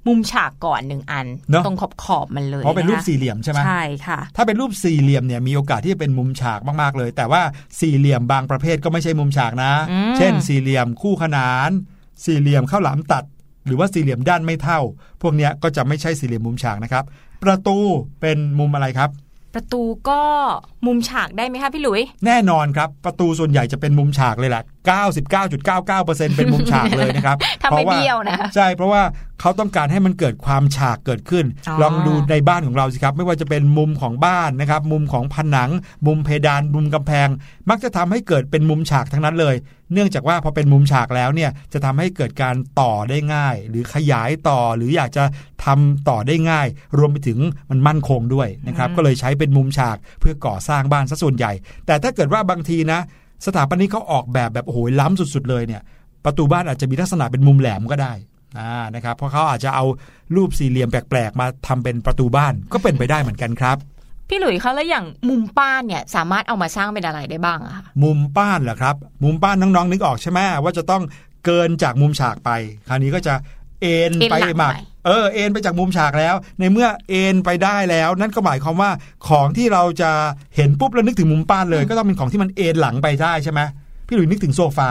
มุมฉากก่อนหนึ่งอันเนอะตรงขอบขอบๆมันเลยเพราะเป็นรูปคสี่เหลี่ยมใช่ไหมใช่ค่ะ ถ้าเป็นรูปสี่เหลี่ยมเนี่ยมีโอกาสที่จะเป็นมุมฉากมากๆเลย แต่ว่าสี่เหลี่ยมบางประเภทก็ไม่ใช่มุมฉากนะอืมเช่น สี่เหลี่ยมคู่ขนาน สี่เหลี่ยมข้าวหลามตัด หรือว่าสี่เหลี่ยมด้านไม่เท่า พวกเนี้ยก็จะไม่ใช่สี่เหลี่ยมมุมฉากนะครับ ประตูเป็นมุมอะไรครับ ประตูก็มุมฉากได้ไหมคะพี่หลุย แน่นอนครับ ประตูส่วนใหญ่จะเป็นมุมฉากเลยแหละ99.99%เป็นมุมฉากเลยนะครับถ้าไม่เบี้ยวนะใช่เพราะว่า เขาต้องการให้มันเกิดความฉากเกิดขึ้นอ๋อลองดูในบ้านของเราสิครับ ไม่ว่าจะเป็นมุมของบ้านนะครับ มุมของผนัง มุมเพดาน มุมกำแพง มักจะทำให้เกิดเป็นมุมฉากทั้งนั้นเลย เนื่องจากว่าพอเป็นมุมฉากแล้วเนี่ยจะทำให้เกิดการต่อได้ง่าย หรือขยายต่อหรืออยากจะทำต่อได้ง่าย รวมไปถึงมันมั่นคงด้วยนะครับ ก็เลยใช้เป็นมุมฉากเพื่อก่อสร้างบ้านซะส่วนใหญ่ แต่ถ้าเกิดว่าบางทีนะสถาปนิกเขาออกแบบแบบโอ้โหล้ำสุด ๆ เลยเนี่ยประตูบ้านอาจจะมีลักษณะเป็นมุมแหลมก็ได้อ่า นะครับเพราะเขาอาจจะเอารูปสี่เหลี่ยมแปลกๆ มาทำเป็นประตูบ้านก็เป็นไปได้เหมือนกันครับ พี่หลุยคะแล้วอย่างมุมป้านเนี่ยสามารถเอามาสร้างเป็นอะไรได้บ้างอะคะมุมป้านเหรอครับ มุมป้านน้องๆนึกออกใช่ไหมว่าจะต้องเกินจากมุมฉากไป คราวนี้ก็จะเอ็นเอ็นไปหลังหมักไปเออเอ็นไปจากมุมฉากแล้ว ในเมื่อเอ็นไปได้แล้ว นั่นก็หมายความว่าของที่เราจะเห็นปุ๊บแล้วนึกถึงมุมป้านเลย ก็ต้องเป็นของที่มันเอ็นหลังไปได้ใช่ไหมพี่หลุยนึกถึงโซฟา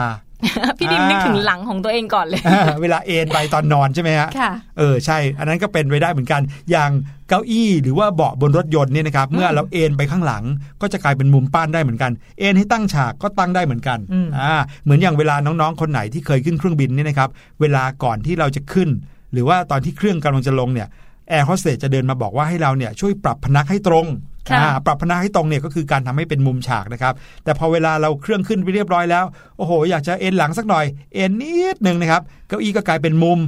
พี่ดิมนึกถึงหลังของตัวเองก่อนเลยอ่าเวลาเอนไปตอนนอนใช่ไหมฮะค่ะเออใช่ อันนั้นก็เป็นไปได้เหมือนกัน อย่างเก้าอี้หรือว่าเบาะบนรถยนต์เนี่ยนะครับ เมื่อเราเอนไปข้างหลังก็จะกลายเป็นมุมป้านได้เหมือนกัน เอนให้ตั้งฉากก็ตั้งได้เหมือนกันอืมอ่า เหมือนอย่างเวลาน้องๆ คนไหนที่เคยขึ้นเครื่องบินเนี่ยนะครับ เวลาก่อนที่เราจะขึ้น หรือว่าตอนที่เครื่องกำลังจะลงเนี่ยแอร์โฮสเตสจะเดินมาบอกว่าให้เราเนี่ยช่วยปรับพนักให้ตรงค่ะอ่า ปรับพนักให้ตรงเนี่ยก็คือการทำให้เป็นมุมฉากนะครับ แต่พอเวลาเราเครื่องขึ้นไปเรียบร้อยแล้ว โอ้โห อยากจะเอ็นหลังสักหน่อย เอ็นนิดนึงนะครับ เก้าอี้ก็กลายเป็นมุม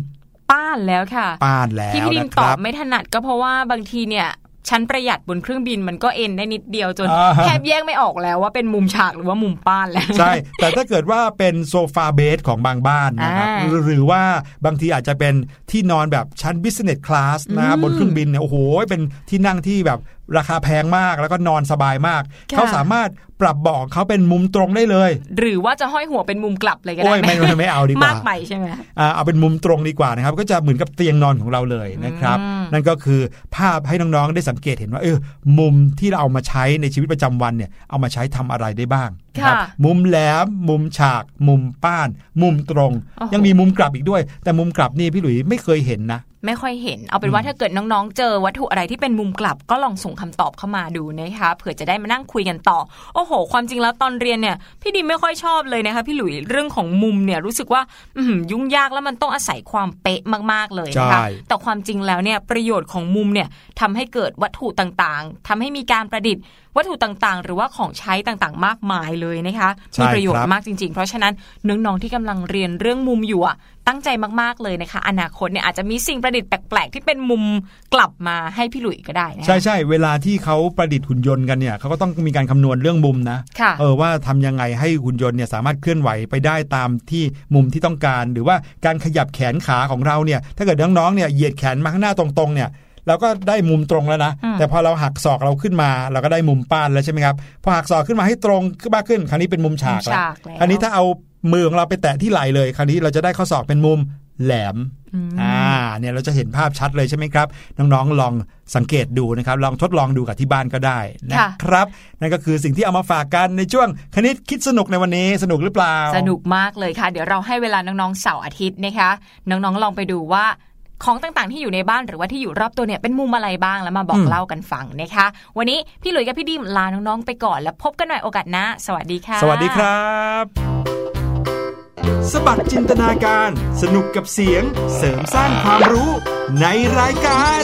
ป้านแล้วค่ะ ป้านแล้วที่พี่ดิมนะคตอรับบไม่ถนัดก็เพราะว่าบางทีเนี่ยชั้นประหยัดบนเครื่องบินมันก็เอ็นได้นิดเดียวจนอ่าแทบแยกไม่ออกแล้วว่าเป็นมุมฉากหรือว่ามุมป้านแล้วใช่ แต่ถ้าเกิดว่าเป็นโซฟาเบสของบางบ้านนะครับอ่าหรือหรือว่าบางทีอาจจะเป็นที่นอนแบบชั้น business class นะครับอืมบนเครื่องบินเนี่ยโอ้โหเป็นที่นั่งที่แบบ ราคาแพงมากแล้วก็นอนสบายมากค่ะเขาสามารถปรับเบาะของเขาเป็นมุมตรงได้เลย หรือว่าจะห้อยหัวเป็นมุมกลับเลยก็โอ้ได้ยไหมไม่ไม่ไม่เอาดีกว่ามากไปใช่ไหมอ่าเอาเป็นมุมตรงดีกว่านะครับ ก็จะเหมือนกับเตียงนอนของเราเลยนะครับอืมนั่นก็คือภาพให้น้องๆได้สังเกตเห็นว่าเออมุมที่เราเอามาใช้ในชีวิตประจำวันเนี่ยเอามาใช้ทำอะไรได้บ้างนะครับค่ะมุมแหลมมุมฉาก มุมป้าน มุมตรงโอ้โหยังมีมุมกลับอีกด้วย แต่มุมกลับนี่พี่หลุยไม่เคยเห็นนะ ไม่ค่อยเห็น เอาเป็นว่าถ้าเกิดน้องๆ เจอวัตถุอะไรที่เป็นมุมกลับ ก็ลองส่งคำตอบเข้ามาดูนะคะเผื่อจะได้มานั่งคุยกันต่อ โอ้โห ความจริงแล้วตอนเรียนเนี่ย พี่ดิมไม่ค่อยชอบเลยนะคะพี่หลุยเรื่องของมุมเนี่ยรู้สึกว่าอื้อหือยุ่งยากแล้วมันต้องอาศัยความเป๊ะมากๆเลยนะคะใช่แต่ความจริงแล้วเนี่ยประโยชน์ของมุมเนี่ยทำให้เกิดวัตถุต่างๆทำให้มีการประดิษฐ์วัตถุต่างๆ หรือว่าของใช้ต่างๆ มากมายเลยนะคะใช่มีประโยชครัน์บมากจริง ๆ เพราะฉะนั้นน้องๆที่กำลังเรียนเรื่องมุมอยู่อะตั้งใจมากๆเลยนะคะ อนาคตเนี่ยอาจจะมีสิ่งประดิษฐ์แปลกๆ ที่เป็นมุมกลับมาให้พี่หลุยก็ได้นะคะใช่ใช่เวลาที่เขาประดิษฐ์หุ่นยนต์กันเนี่ยเขาก็ต้องมีการคำนวณเรื่องมุมนะค่ะเออว่าทำยังไงให้หุ่นยนต์เนี่ยสามารถเคลื่อนไหวไปได้ตามที่มุมที่ต้องการ หรือว่าการขยับแขนขาของเราเนี่ยถ้าเกิดน้องๆเนี่ยเหยียดแขนมาข้างหน้าตรงๆเนี่ย เราก็ได้มุมตรงแล้วนะอืมแต่พอเราหักศอกเราขึ้นมา เราก็ได้มุมป้านแล้วใช่ไหมครับพอหักศอกขึ้นมาให้ตรงขึ้นมากขึ้น คราวนี้เป็นมุมฉากแล้วฉากแล้วคราวนี้ถ้าเอามือของเราไปแตะที่ไหล่เลย คราวนี้เราจะได้ข้อศอกเป็นมุมแหลมอ่าเนี่ยเราจะเห็นภาพชัดเลยใช่ไหมครับ น้องๆลองสังเกตดูนะครับ ลองทดลองดูกับที่บ้านก็ได้นะครับ นั่นก็คือสิ่งที่เอามาฝากกันในช่วงคณิตคิดสนุกในวันนี้สนุกหรือเปล่า สนุกมากเลยค่ะ เดี๋ยวเราให้เวลาน้องๆเสาร์อาทิตย์นะคะ น้องๆลองไปดูว่า ของต่างๆ ที่อยู่ในบ้านหรือว่าที่อยู่รอบตัวเนี่ยเป็นมุมอะไรบ้างแล้วมาบอกอืมเล่ากันฟังนะคะ วันนี้พี่หลุยส์กับพี่ดิมลาน้องๆไปก่อนแล้วพบกันใหม่โอกาสหน้าสวัสดีค่ะ สวัสดีครับ สบัดจินตนาการ สนุกกับเสียงเสริมสร้างความรู้ในรายการ